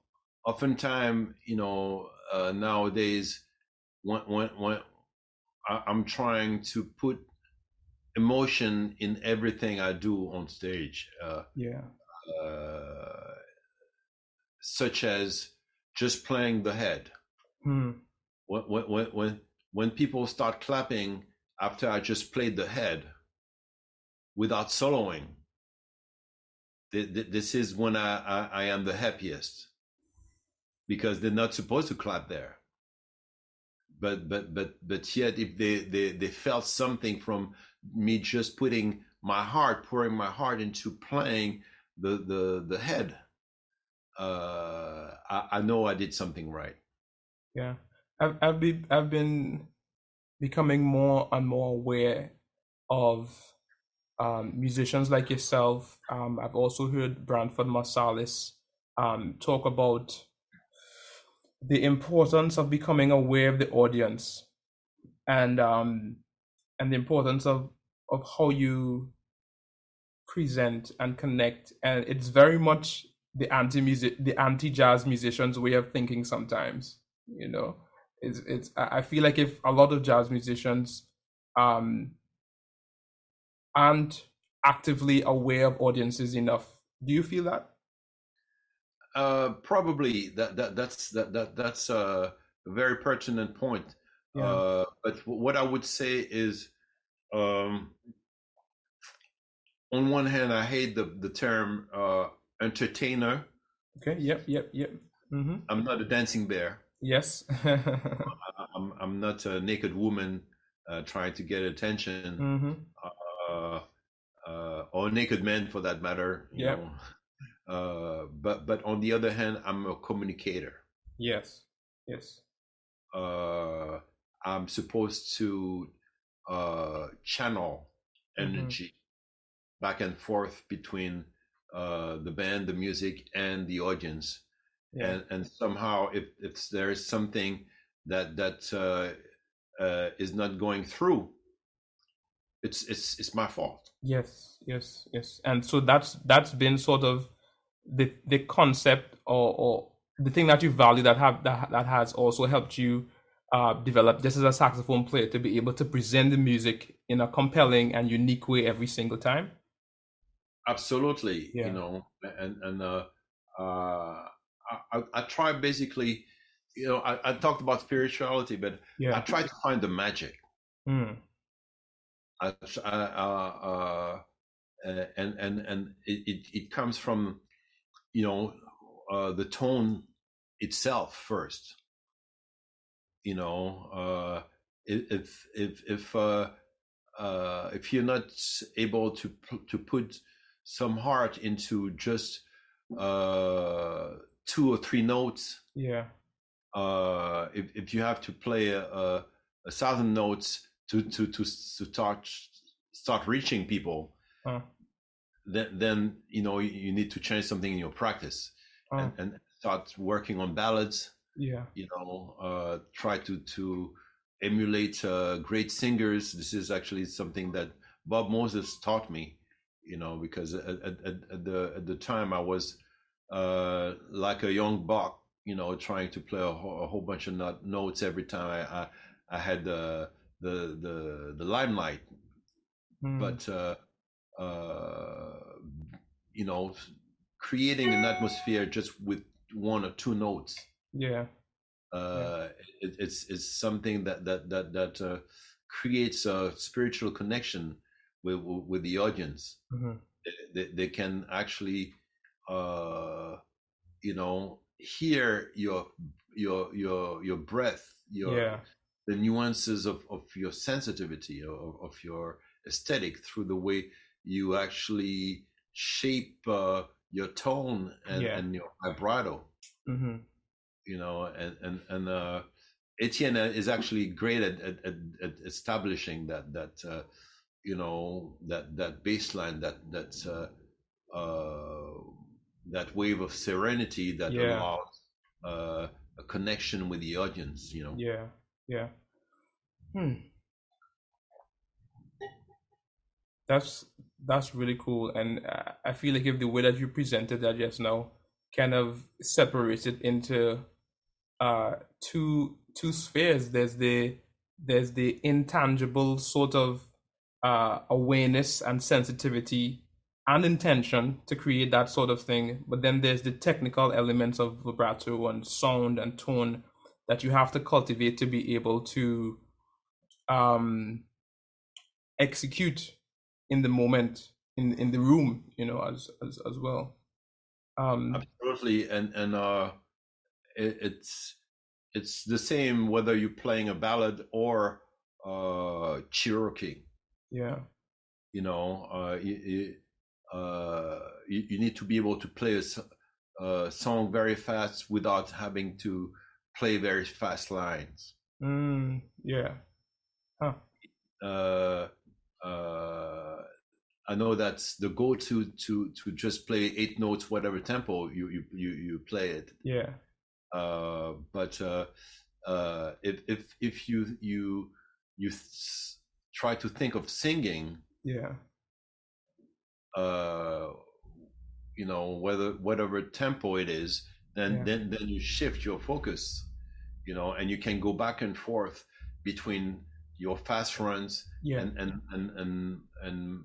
oftentimes, you know, uh, nowadays, when when when I, I'm trying to put emotion in everything I do on stage, uh, Yeah. uh, such as just playing the head. Hmm. When when when when people start clapping after I just played the head without soloing, th- th- this is when I, I, I am the happiest because they're not supposed to clap there. But but but but yet, if they they they felt something from me just putting my heart, pouring my heart into playing the the the head, uh, I, I know I did something right. Yeah, I've I've been I've been becoming more and more aware of um, musicians like yourself. Um, I've also heard Branford Marsalis um, talk about the importance of becoming aware of the audience and um, and the importance of of how you present and connect. And it's very much the anti music, the anti jazz musician's way of thinking sometimes you know it's it's i feel like if a lot of jazz musicians um aren't actively aware of audiences enough do you feel that Uh, probably that, that that's that, that that's a very pertinent point. yeah Uh, but what I would say is, um, on one hand, I hate the the term uh, entertainer. okay yep yep yep hmm I'm not a dancing bear. yes I'm I'm not a naked woman uh, trying to get attention, hmm uh, uh, or naked men for that matter. Know. Uh, but but on the other hand, I'm a communicator. yes yes uh, I'm supposed to uh, channel Mhm. energy back and forth between uh, the band, the music, and the audience. yeah And and somehow, if if there is something that that uh, uh, is not going through, it's it's it's my fault. yes yes yes and so that's that's been sort of the the concept or or the thing that you value that have that, that has also helped you uh, develop just as a saxophone player to be able to present the music in a compelling and unique way every single time Absolutely, Yeah. you know, and and uh, uh, I, I try basically, you know, I, I talked about spirituality, but yeah. I try to find the magic. mm. I, I, uh, uh, and and and it, it comes from, you know, uh, the tone itself first. You know, uh, if if if uh, uh, if you're not able to to put some heart into just uh, two or three notes, yeah uh, if if you have to play a, a, a thousand notes to to to to start start reaching people, Huh. Then then you know you, need to change something in your practice uh, and, and start working on ballads. yeah You know, uh, try to to emulate uh, great singers. This is actually something that Bob Moses taught me. You know, because at, at, at at the at the time I was uh, like a young buck, you know, trying to play a, whole, a whole bunch of not, notes every time I I, I had the the the the limelight. mm. But uh, you know, creating an atmosphere just with one or two notes. Yeah. Uh, it, it's it's something that that that that uh, creates a spiritual connection with with the audience. hmm They, they can actually, uh, you know, hear your your your your breath, your yeah. the nuances of, of your sensitivity of, of your aesthetic through the way you actually shape uh, your tone and, Yeah. and your vibrato hmm you know and and and uh Etienne is actually great at at, at, at establishing that that uh, you know that that baseline that that uh, uh, that wave of serenity that Yeah. allows uh, a connection with the audience you know Yeah, yeah. Hmm. That's that's really cool, and I feel like if the way that you presented that just now kind of separates it into uh two two spheres. There's the there's the intangible sort of uh awareness and sensitivity and intention to create that sort of thing, but then there's the technical elements of vibrato and sound and tone that you have to cultivate to be able to um execute in the moment in in the room you know as as as well. Um absolutely and and uh it, it's it's the same whether you're playing a ballad or uh cherokee. Yeah. You know uh you, you, uh you, you need to be able to play a song very fast without having to play very fast lines. Mm, yeah. Huh. Uh uh I know that's the go to to to just play eight notes whatever tempo you you you, you play it. Yeah. Uh, but uh, uh, if if if you you you th- try to think of singing, yeah. uh, you know whether whatever tempo it is, then Yeah. then then you shift your focus, you know, and you can go back and forth between your fast runs yeah. and and and and, and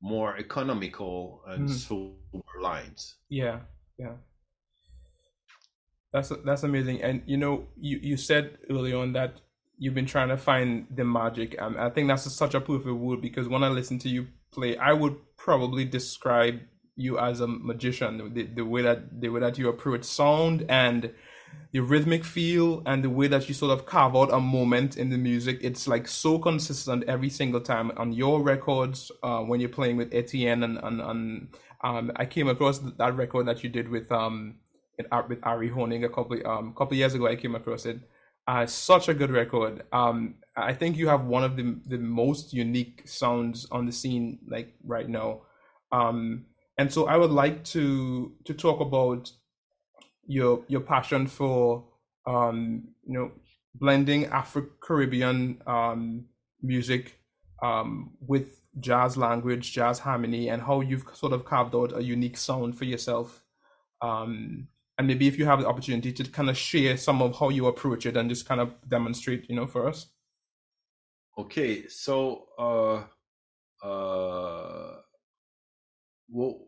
more economical and Mhm. sober lines. Yeah, yeah. That's that's amazing. And you know, you you said early on that you've been trying to find the magic. Um, I think that's such a proof perfect word because when I listen to you play, I would probably describe you as a magician. The, the way that the way that you approach sound and the rhythmic feel and the way that you sort of carve out a moment in the music. It's like so consistent every single time on your records uh, when you're playing with Etienne and and, and um, I came across that record that you did with um with, Ari Hoenig a couple um couple years ago. I came across it. Uh, such a good record. Um, I think you have one of the the most unique sounds on the scene like right now. Um, and so I would like to to talk about your your passion for um, you know blending Afro Caribbean um, music um, with jazz language, jazz harmony, and how you've sort of carved out a unique sound for yourself. Um, and maybe if you have the opportunity to kind of share some of how you approach it and just kind of demonstrate, you know, for us. Okay, so uh, uh, well,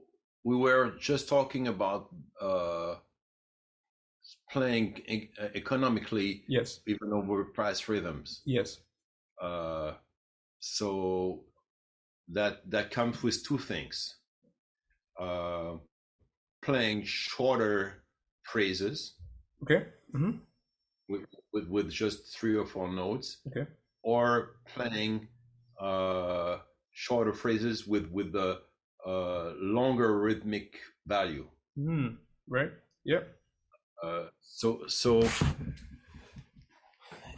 we were just talking about uh, playing e- economically, Yes, even overpriced rhythms. yes, Uh, so that that comes with two things: uh, playing shorter phrases okay, hmm with, with with just three or four notes, okay, or playing uh, shorter phrases with with the uh, longer rhythmic value. mm, right, yeah, Uh, so so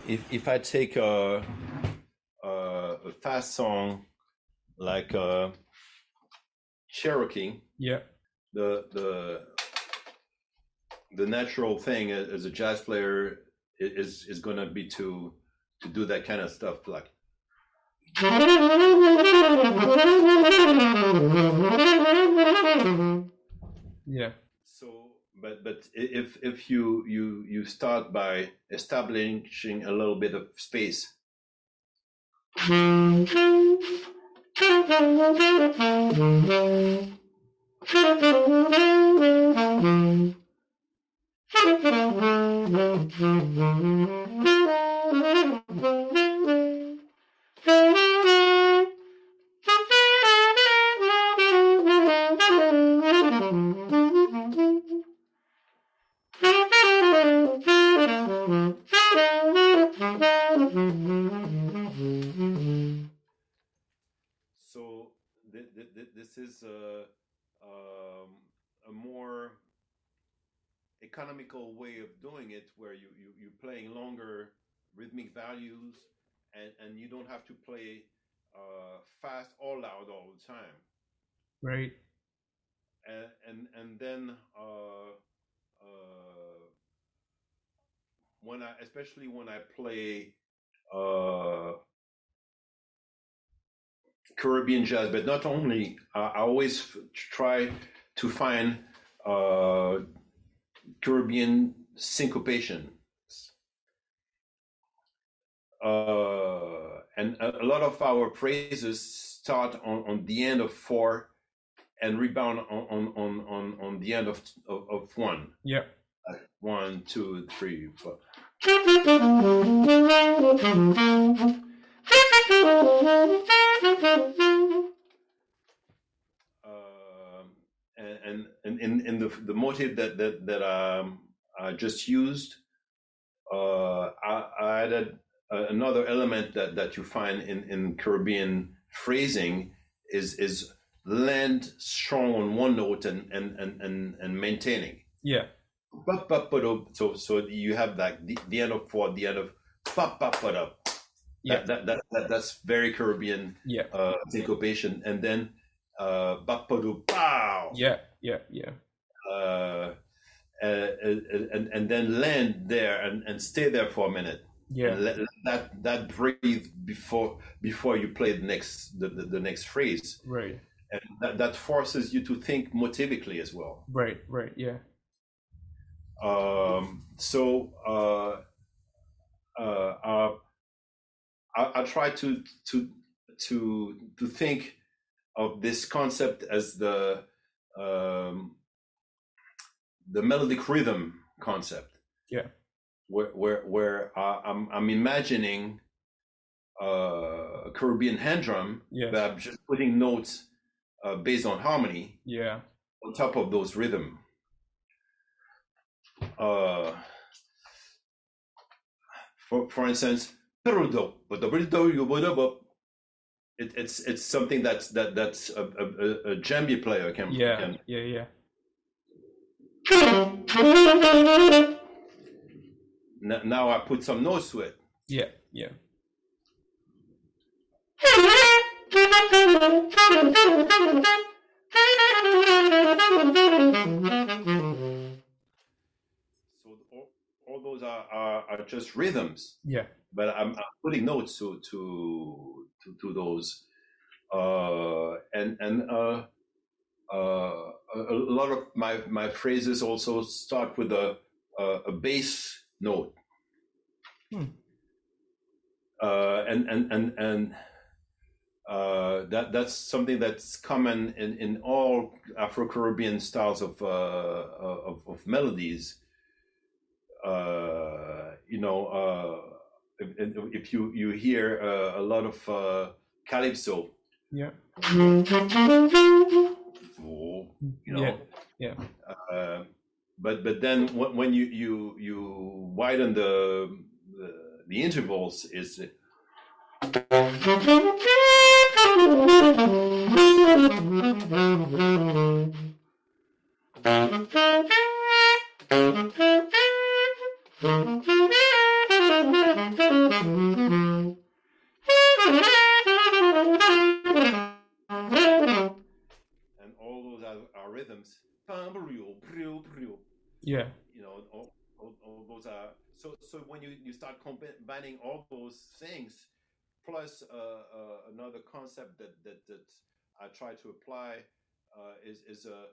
if if I take a a, a fast song like uh, Cherokee, yeah, the the the natural thing as a jazz player is is going to be to to do that kind of stuff like yeah, but but if if you you you start by establishing a little bit of space, is a, um, a more economical way of doing it where you, you you're playing longer rhythmic values and and you don't have to play uh, fast or loud all the time Right. and and, and then uh, uh, when I especially when I play uh, Caribbean jazz, but not only. I always try to find uh, Caribbean syncopation. Uh, and a, a lot of our phrases start on, on the end of four and rebound on, on, on, on, on the end of, of, of one. Yeah. One, two, three, four. Um, and and and in, in the the motive that that that um, I just used, uh, I, I added uh, another element that that you find in in Caribbean phrasing is is land strong on one note and and and and, and maintaining. Yeah. So so you have like the, the end of four, the end of ba, ba, da. Yeah. That, that, that, that that's very Caribbean Yeah. uh, syncopation, and then uh, ba, ba, do, pow, Yeah. Yeah. Yeah. uh, uh, and and then land there and, and stay there for a minute. Yeah. And let, let that that breathe before before you play the next the, the, the next phrase, Right. and that, that forces you to think motivically as well. Right. Right. Yeah. Um, so uh, uh, uh, I, I try to to to to think of this concept as the um, the melodic rhythm concept. Yeah. Where where where I, I'm I'm imagining uh, a Caribbean hand drum, Yes. but I'm just putting notes uh, based on harmony Yeah. on top of those rhythm. Uh, for for instance, it, it's it's something that's that that's a, a, a- djembe player can, Yeah. can Yeah. Yeah. now I put some notes to it. Yeah. Yeah. So all, all those are, are are just rhythms. Yeah. But I'm, I'm putting notes to to to, to those, uh, and and uh, uh, a, lot of my my phrases also start with a a, a bass note, Hmm. uh, and and and and. Uh, that that's something that's common in, in all Afro-Caribbean styles of uh, of, of melodies. Uh, you know, uh, if, if you you hear uh, a lot of uh, calypso, Yeah. oh, you know, Yeah. Uh, but but then when, when you you you widen the the, the intervals, is and all those are, are rhythms. Yeah. You know, all, all, all those are so. So when you you start combining all those things, plus uh, uh, another concept that that that I try to apply uh, is is a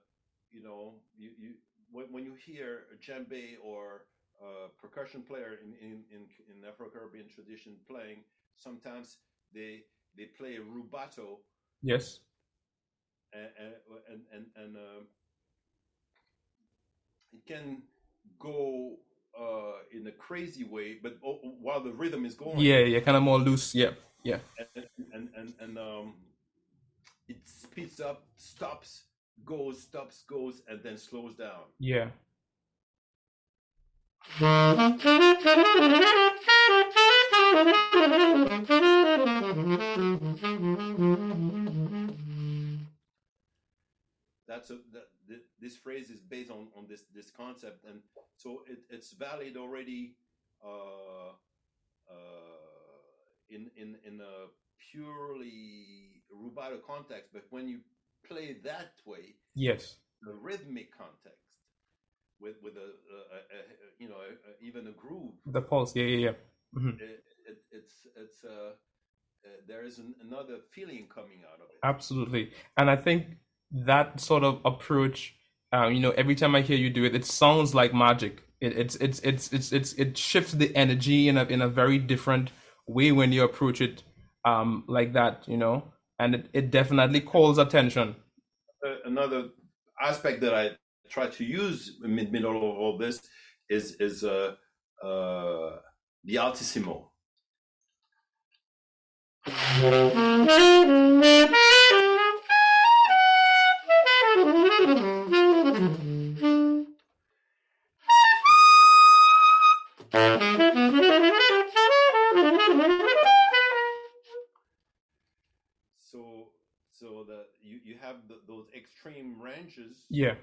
you know you you when, when you hear a djembe or a percussion player in in in, in Afro Caribbean tradition playing, sometimes they they play rubato Yes. and and and, and um, it can go uh, in a crazy way, but while the rhythm is going, Yeah. Yeah. Kind of more loose. Yeah. Yeah. and and and, and um, it speeds up, stops, goes, stops, goes, and then slows down. Yeah. That's a that, this phrase is based on on this this concept, and so it, it's valid already uh, uh, in in in a purely rubato context. But when you play that way, Yes. the rhythmic context with with a, a, a, you know a, even a groove The pulse. Yeah, yeah, yeah. hmm it, it, it's it's uh, uh, there is an, another feeling coming out of it Absolutely. And I think that sort of approach, um, you know, every time I hear you do it, it sounds like magic. It, it's it's it's it's it's it shifts the energy in a in a very different way when you approach it, um, like that, you know, and it, it definitely calls attention. Uh, another aspect that I try to use the middle of all this is is uh, uh, the altissimo so so that you, you have the, those extreme ranges Yeah.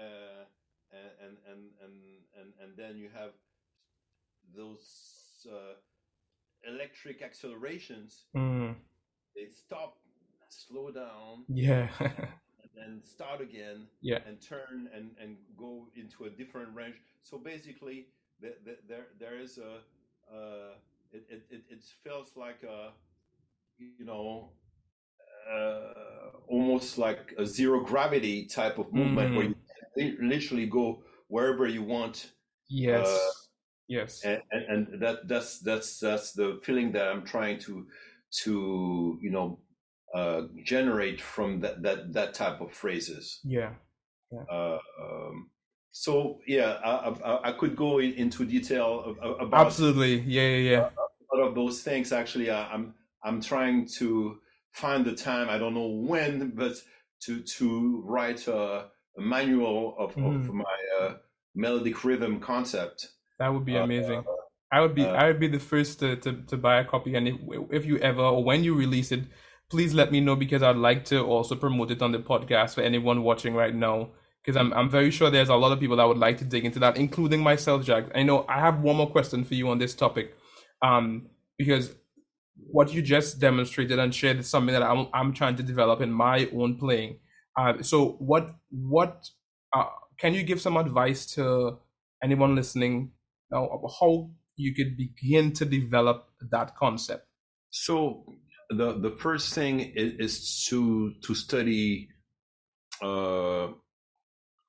Uh, and, and and and and then you have those uh, electric accelerations. Mm, They stop, slow down, yeah. and start again, yeah. and turn and and go into a different range. So basically, the, the, there there is a uh, it, it it feels like a you know. Uh, almost like a zero gravity type of movement where you literally go wherever you want Yes. Uh, yes. and, and, and that that's that's that's the feeling that I'm trying to to you know uh, generate from that that that type of phrases. yeah. Uh, um, so yeah, I, I, I could go in, into detail about Absolutely. Yeah, yeah, yeah. a lot of those things. Actually, I, I'm I'm trying to find the time. I don't know when, but to to write a, a manual of, Mhm. of my uh, melodic rhythm concept. That would be Uh, amazing. I would be uh, I would be the first to, to, to buy a copy and if, if you ever or when you release it, please let me know because I'd like to also promote it on the podcast for anyone watching right now. Because I'm I'm very sure there's a lot of people that would like to dig into that, including myself, Jack. I know I have one more question for you on this topic. Um because what you just demonstrated and shared is something that I'm I'm trying to develop in my own playing. Uh, so what what uh, can you give some advice to anyone listening of how you could begin to develop that concept? So the the first thing is, is to to study, uh,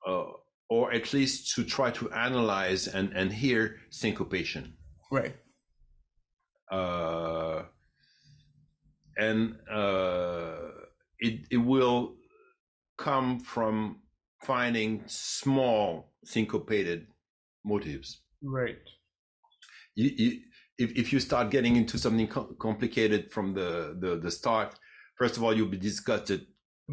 uh, or at least to try to analyze and and hear syncopation. Right. Uh, and uh, it it will come from finding small syncopated motives. Right. you, you if, if you start getting into something co- complicated from the, the the start first of all you'll be disgusted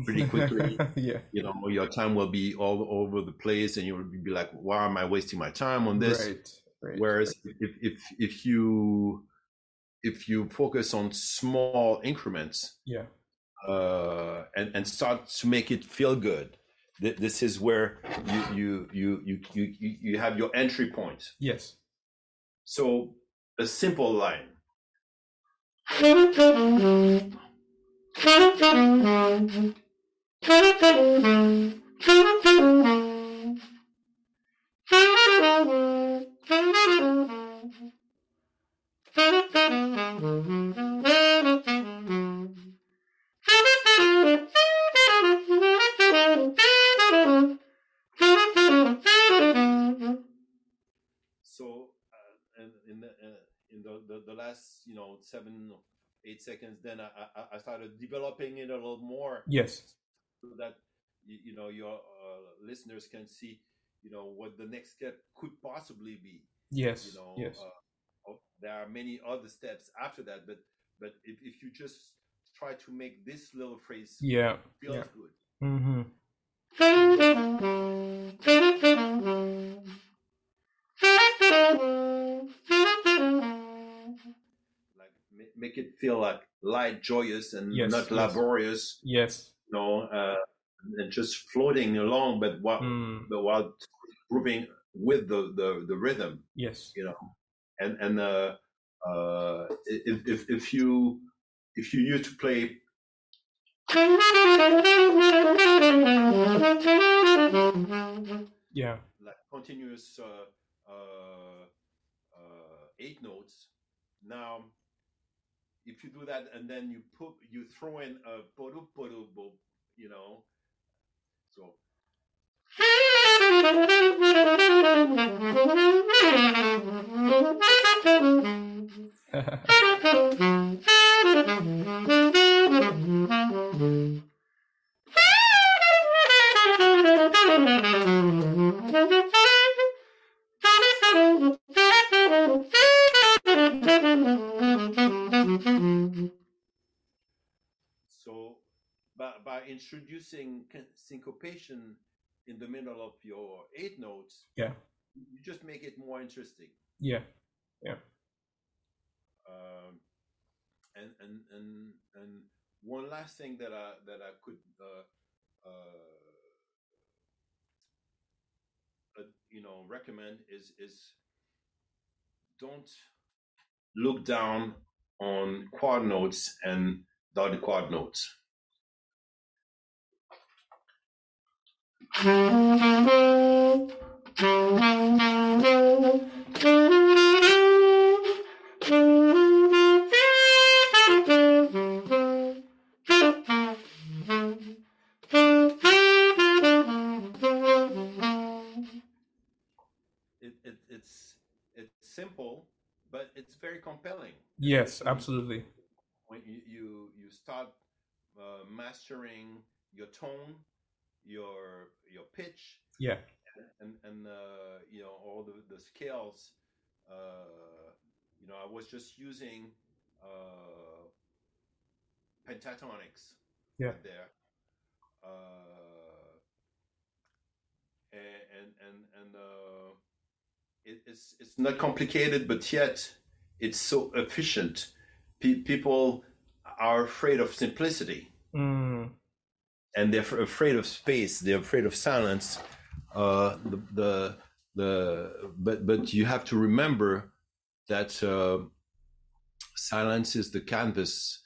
Pretty quickly. yeah. you know your time will be all over the place and you'll be like why am i wasting my time on this Right. Right. whereas if, if if you if you focus on small increments Yeah. Uh, and and start to make it feel good. This is where you you you you you, you you have your entry point. Yes. so a simple line last you know seven eight seconds, then I I, I started developing it a little more Yes. so that you, you know your uh, listeners can see you know what the next step could possibly be. Yes. You know, yes. uh, oh, there are many other steps after that, but but if, if you just try to make this little phrase yeah. feels yeah. good, Mm-hmm. feel like light, joyous, and Yes, not yes. laborious. Yes. you know, uh, and just floating along, but while Mm. but while grouping with the, the the rhythm, Yes. you know, and and uh, uh, if if if you if you used to play Yeah. like continuous uh, uh, uh, eight notes. Now, if you do that and then you put you throw in a bodu bodu bo, you know, so by by introducing syncopation in the middle of your eight notes, Yeah. you just make it more interesting. yeah. Um, and and and and one last thing that I that I could uh, uh, uh, you know recommend is is don't look down on quad notes and dotted quad notes. It, it it's it's simple, but it's very compelling. Yes, absolutely. when you you, you start uh, mastering your tone, your your pitch, Yeah. and and uh, you know all the the scales. Uh, you know, I was just using uh, pentatonics Yeah. there, uh, and and and, and uh, it, it's it's not complicated, but yet it's so efficient. Pe- people are afraid of simplicity Mm. And they're afraid of space they're afraid of silence uh the the, the but but you have to remember that uh, silence is the canvas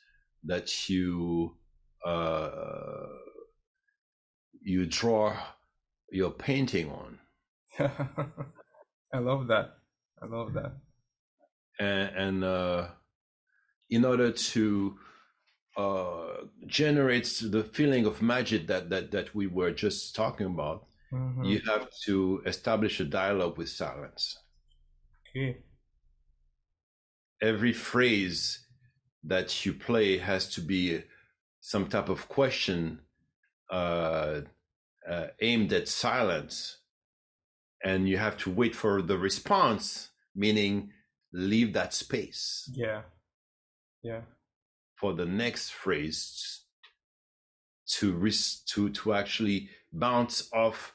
that you uh you draw your painting on I love that. I love that. and, and uh, in order to uh, generate the feeling of magic that, that, that we were just talking about, Mhm. you have to establish a dialogue with silence. Okay. Every phrase that you play has to be some type of question uh, uh, aimed at silence, and you have to wait for the response, meaning leave that space. Yeah. Yeah. For the next phrase to risk, to to actually bounce off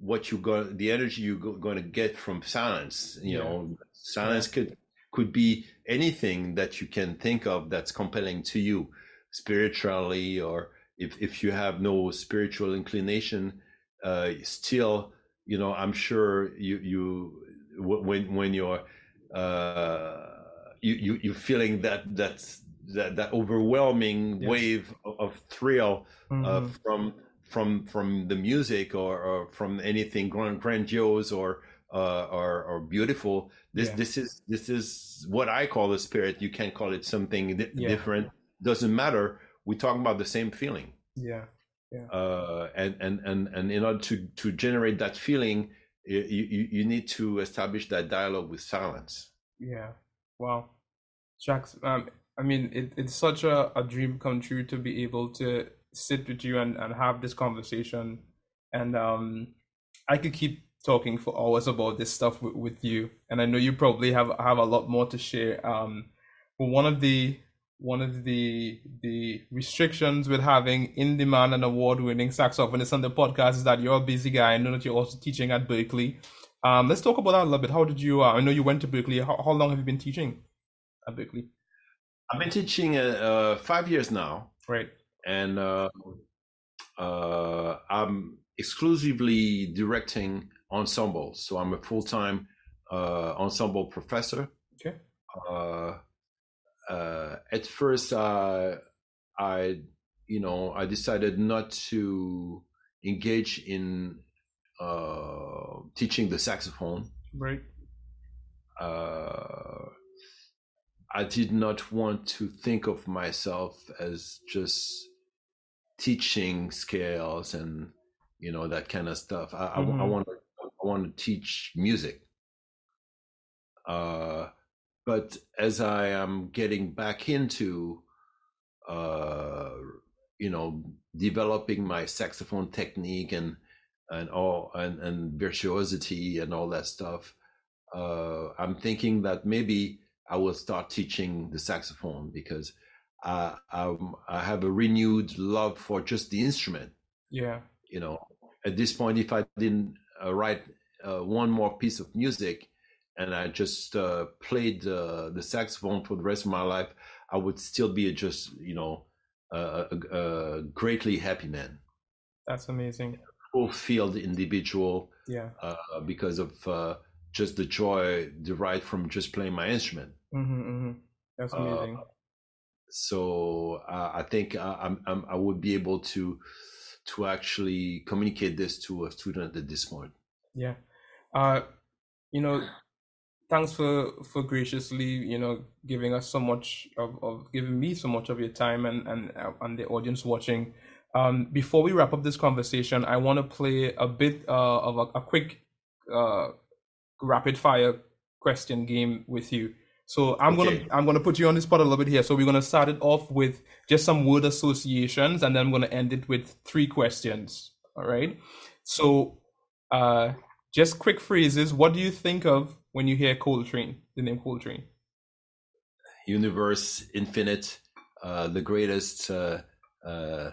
what you got the energy you're go- going to get from silence you Yeah. know silence could could be anything that you can think of that's compelling to you spiritually or if if you have no spiritual inclination uh still you know i'm sure you you when when you're uh you you you're feeling that that's that that overwhelming Yes. wave of, of thrill uh, Mhm. from from from the music or, or from anything grand, grandiose or uh, or or beautiful. This Yeah. this is this is what I call the spirit. You can call it something di- Yeah. different. Doesn't matter. We're talking about the same feeling. Yeah. Uh, and and and and in order to to generate that feeling, you you, you need to establish that dialogue with silence. Yeah. Wow. Jax, um, I mean, it, it's such a, a dream come true to be able to sit with you and, and have this conversation. And um, I could keep talking for hours about this stuff with, with you. And I know you probably have, have a lot more to share. Um, but one of the one of the the restrictions with having in demand and award winning saxophonist on the podcast is that you're a busy guy. I know that you're also teaching at Berklee. Um, let's talk about that a little bit. How did you? Uh, I know you went to Berklee. How, how long have you been teaching at Berklee? I've been teaching uh, uh, five years now. Right. and uh, uh, I'm exclusively directing ensembles. So I'm a full time uh, ensemble professor. Okay. Uh, uh, at first, uh, I, you know, I decided not to engage in uh, teaching the saxophone. Right. I did not want to think of myself as just teaching scales and you know that kind of stuff. I, mm-hmm. I, I want to I want to teach music. Uh, but as I am getting back into, uh, you know, developing my saxophone technique and and all and, and virtuosity and all that stuff, uh, I'm thinking that maybe I will start teaching the saxophone because I, I, I have a renewed love for just the instrument. Yeah, you know, at this point, if I didn't uh, write uh, one more piece of music and I just uh, played uh, the saxophone for the rest of my life, I would still be a just you know a, a, greatly happy man. That's amazing. Fulfilled individual. Yeah. Uh, because of uh, just the joy derived from just playing my instrument. Mm-hmm, mm-hmm. That's amazing. so I think I, I'm, I'm, I would be able to to actually communicate this to a student at this point. Yeah. Uh, you know, thanks for for graciously you know giving us so much of, of giving me so much of your time and and uh, and the audience watching um, before we wrap up this conversation i want to play a bit uh, of a, a quick uh, rapid fire question game with you so i'm okay. gonna i'm gonna put you on the spot a little bit here so we're gonna start it off with just some word associations and then i'm gonna end it with three questions all right so uh just quick phrases what do you think of when you hear Coltrane, the name Coltrane? Universe, infinite, uh, the greatest. Uh, uh,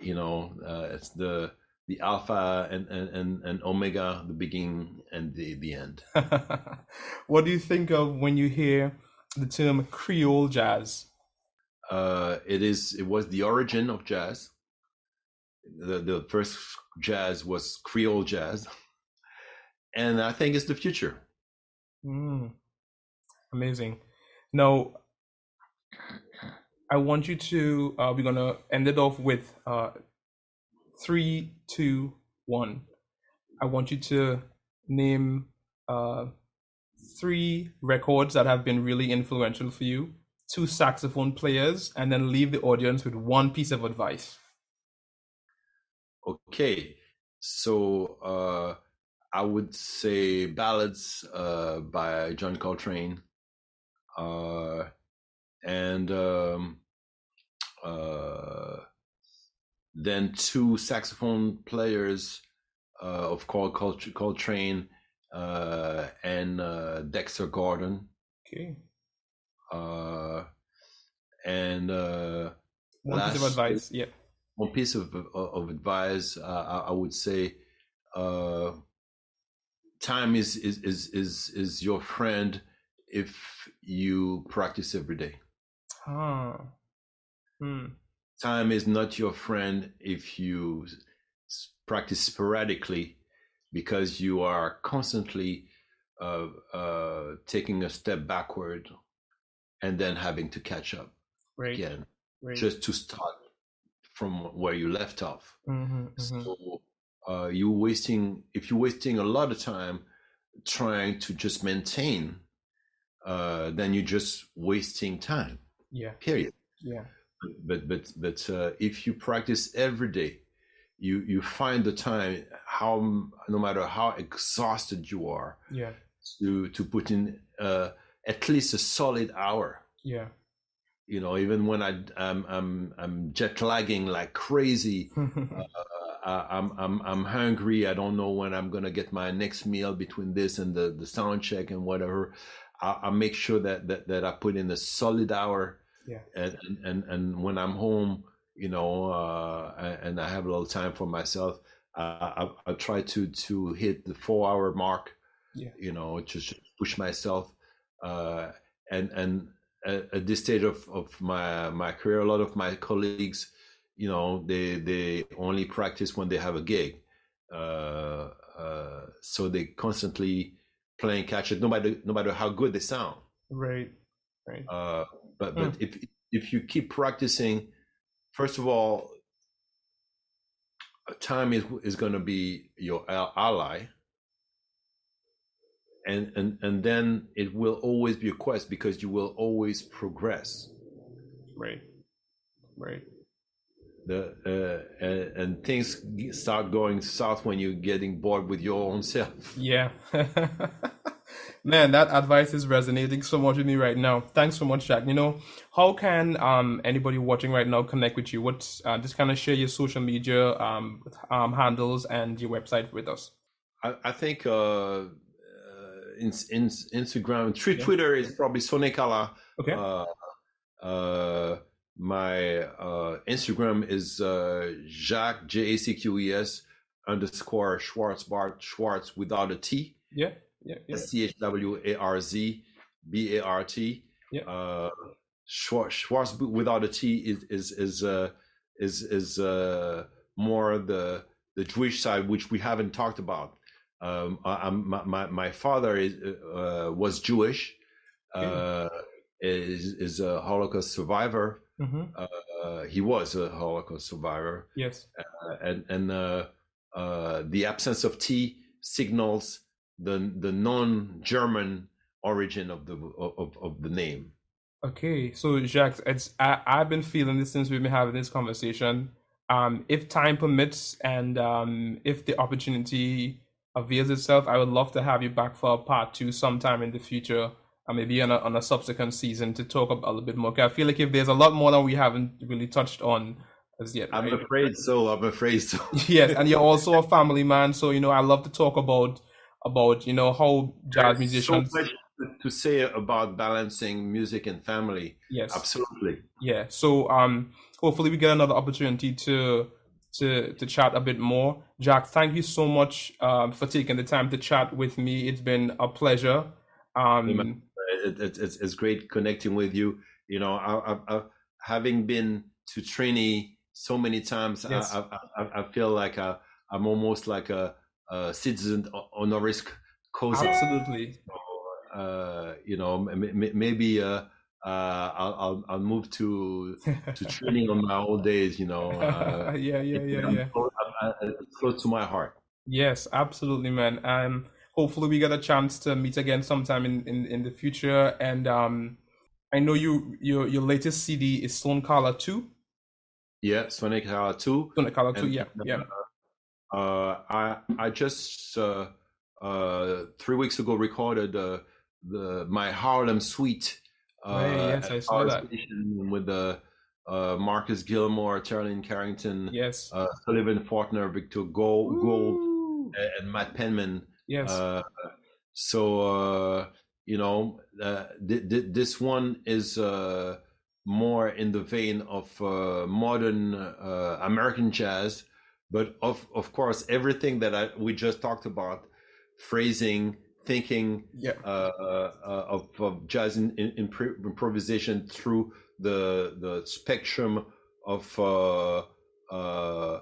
you know, uh, it's the the alpha and, and and omega, the beginning and the the end. what do you think of when you hear the term Creole jazz? Uh, it is. It was the origin of jazz. The the first jazz was Creole jazz, and I think it's the future. Mm, amazing. Now, I want you to. Uh, we're gonna end it off with uh, three, two, one. I want you to name uh, three records that have been really influential for you, two saxophone players, and then leave the audience with one piece of advice. Okay, so uh, I would say ballads uh, by John Coltrane, uh, and um, uh, then two saxophone players uh, of Col- Col- Coltrane uh, and uh, Dexter Gordon. Okay. and one piece of advice, yeah. One piece of of, of advice, I, I, would say time is is is is is your friend if you practice every day. Ah. Hmm. Time is not your friend if you practice sporadically because you are constantly uh, uh, taking a step backward and then having to catch up right. again right. just to start from where you left off. Mm-hmm, mm-hmm. So uh, you're wasting if you're wasting a lot of time trying to just maintain uh, then you're just wasting time yeah period yeah but but but uh, if you practice every day you you find the time how no matter how exhausted you are yeah to to put in uh, at least a solid hour yeah you know even when i i'm i'm, I'm jet lagging like crazy uh, I'm I'm I'm hungry. I don't know when I'm gonna get my next meal between this and the the sound check and whatever. I, I make sure that, that that I put in a solid hour. Yeah. And and and when I'm home, you know, uh, and I have a little time for myself, I, I, I try to to hit the four hour mark. Yeah. You know, just push myself. Uh, and and at, at this stage of of my my career, a lot of my colleagues you know they they only practice when they have a gig uh, uh, so they constantly playing catch it no matter no matter how good they sound right right uh, but but mm. if if you keep practicing first of all time is is going to be your ally. And and and then it will always be a quest because you will always progress. Right. Right. The uh, and, and things start going south when you're getting bored with your own self. Yeah man that advice is resonating so much with me right now thanks so much jack you know how can um anybody watching right now connect with you what's uh, just kind of share your social media um, um handles and your website with us i, I think uh in, in Instagram. Twitter, yeah. Is probably Sonekala. Okay. Uh, uh, my uh, Instagram is uh, Jacques J A C Q E S underscore Schwarz-Bart Schwartz without a T. Yeah. Yeah. S T H W A R Z B A R T. Yeah. Uh, Schwartz without a T is is is uh, is is uh, more the the Jewish side, which we haven't talked about. Um, I, my, my father is, uh, was Jewish, uh, is is a Holocaust survivor. Mm-hmm. Uh, he was a Holocaust survivor. Yes, uh, and and uh, uh, the absence of T signals the the non-German origin of the of, of the name. Okay, so Jacques, it's I, I've been feeling this since we've been having this conversation. Um, if time permits and um, if the opportunity avails itself, I would love to have you back for a part two sometime in the future, and maybe on a, on a subsequent season to talk about a little bit more. I feel like if there's a lot more that we haven't really touched on as yet. I'm afraid so. I'm afraid so. yes, and you're also a family man, so you know I love to talk about about you know how jazz musicians. So much to say about balancing music and family. Yes, absolutely. Yeah. So um, hopefully we get another opportunity to to to chat a bit more. Jack, thank you so much um, for taking the time to chat with me. It's been a pleasure. Um, it, it, it's, it's great connecting with you. You know, I, I, I, having been to Trini so many times, yes. I, I, feel like I, am almost like a, a, citizen honoris causa. Absolutely. Uh, you know, maybe. Uh, uh, I'll, I'll, I'll move to to training on my old days. You know. Uh, yeah, yeah, yeah, yeah. Close, close to my heart. Yes, absolutely, man. And hopefully we get a chance to meet again sometime in in, in the future. And um, I know you your your latest CD is Soné Ka-La Two. Yeah, Soné Ka-La Two. Soné Ka-La Two. Yeah, yeah. Uh, I I just uh, uh, three weeks ago recorded uh, the my Harlem Suite uh, yes, I saw that. With the uh, Marcus Gilmore, Terri Lyne Carrington, yes, uh, Sullivan Fortner, Victor Gould, Gould and Matt Penman. Yes. Uh, so uh, you know, uh, th- th- this one is more in the vein of modern American jazz, but of of course everything that I, we just talked about, phrasing, thinking yeah. uh, uh, of, of, jazz in, in, improvisation through the the spectrum of uh, uh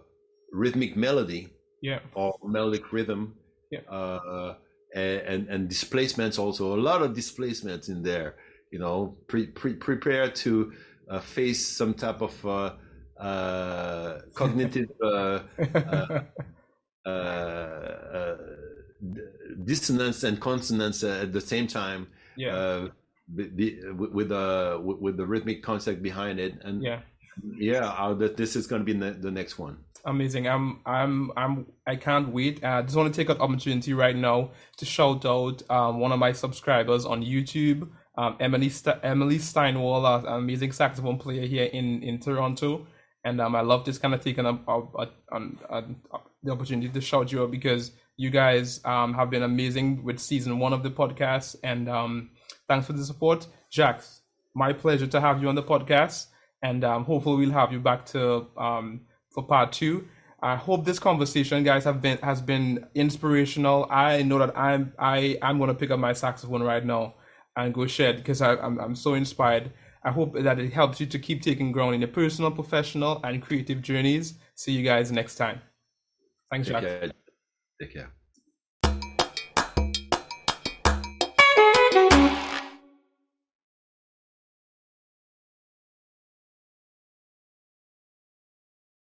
rhythmic melody yeah. or melodic rhythm yeah. Uh, and, and displacements also a lot of displacements in there you know pre, pre, prepare to uh, face some type of cognitive dissonance and consonance at the same time. Yeah. Uh, the, with the with the rhythmic concept behind it, and yeah, yeah, that this is going to be the, the next one. Amazing. I'm I'm I'm I can't wait. I just want to take an opportunity right now to shout out um, one of my subscribers on YouTube, um, Emily St- Emily Steinwall, an amazing saxophone player here in in Toronto. And um, I love just kind of taking a, a, the opportunity to shout you out because you guys um, have been amazing with season one of the podcast, and um, thanks for the support, Jacques. My pleasure to have you on the podcast, and um, hopefully we'll have you back to um, for part two. I hope this conversation, guys, have been has been inspirational. I know that I'm I I'm gonna pick up my saxophone right now and go shed because I'm I'm so inspired. I hope that it helps you to keep taking ground in your personal, professional, and creative journeys. See you guys next time. Thanks, Take Jack. care. Take care.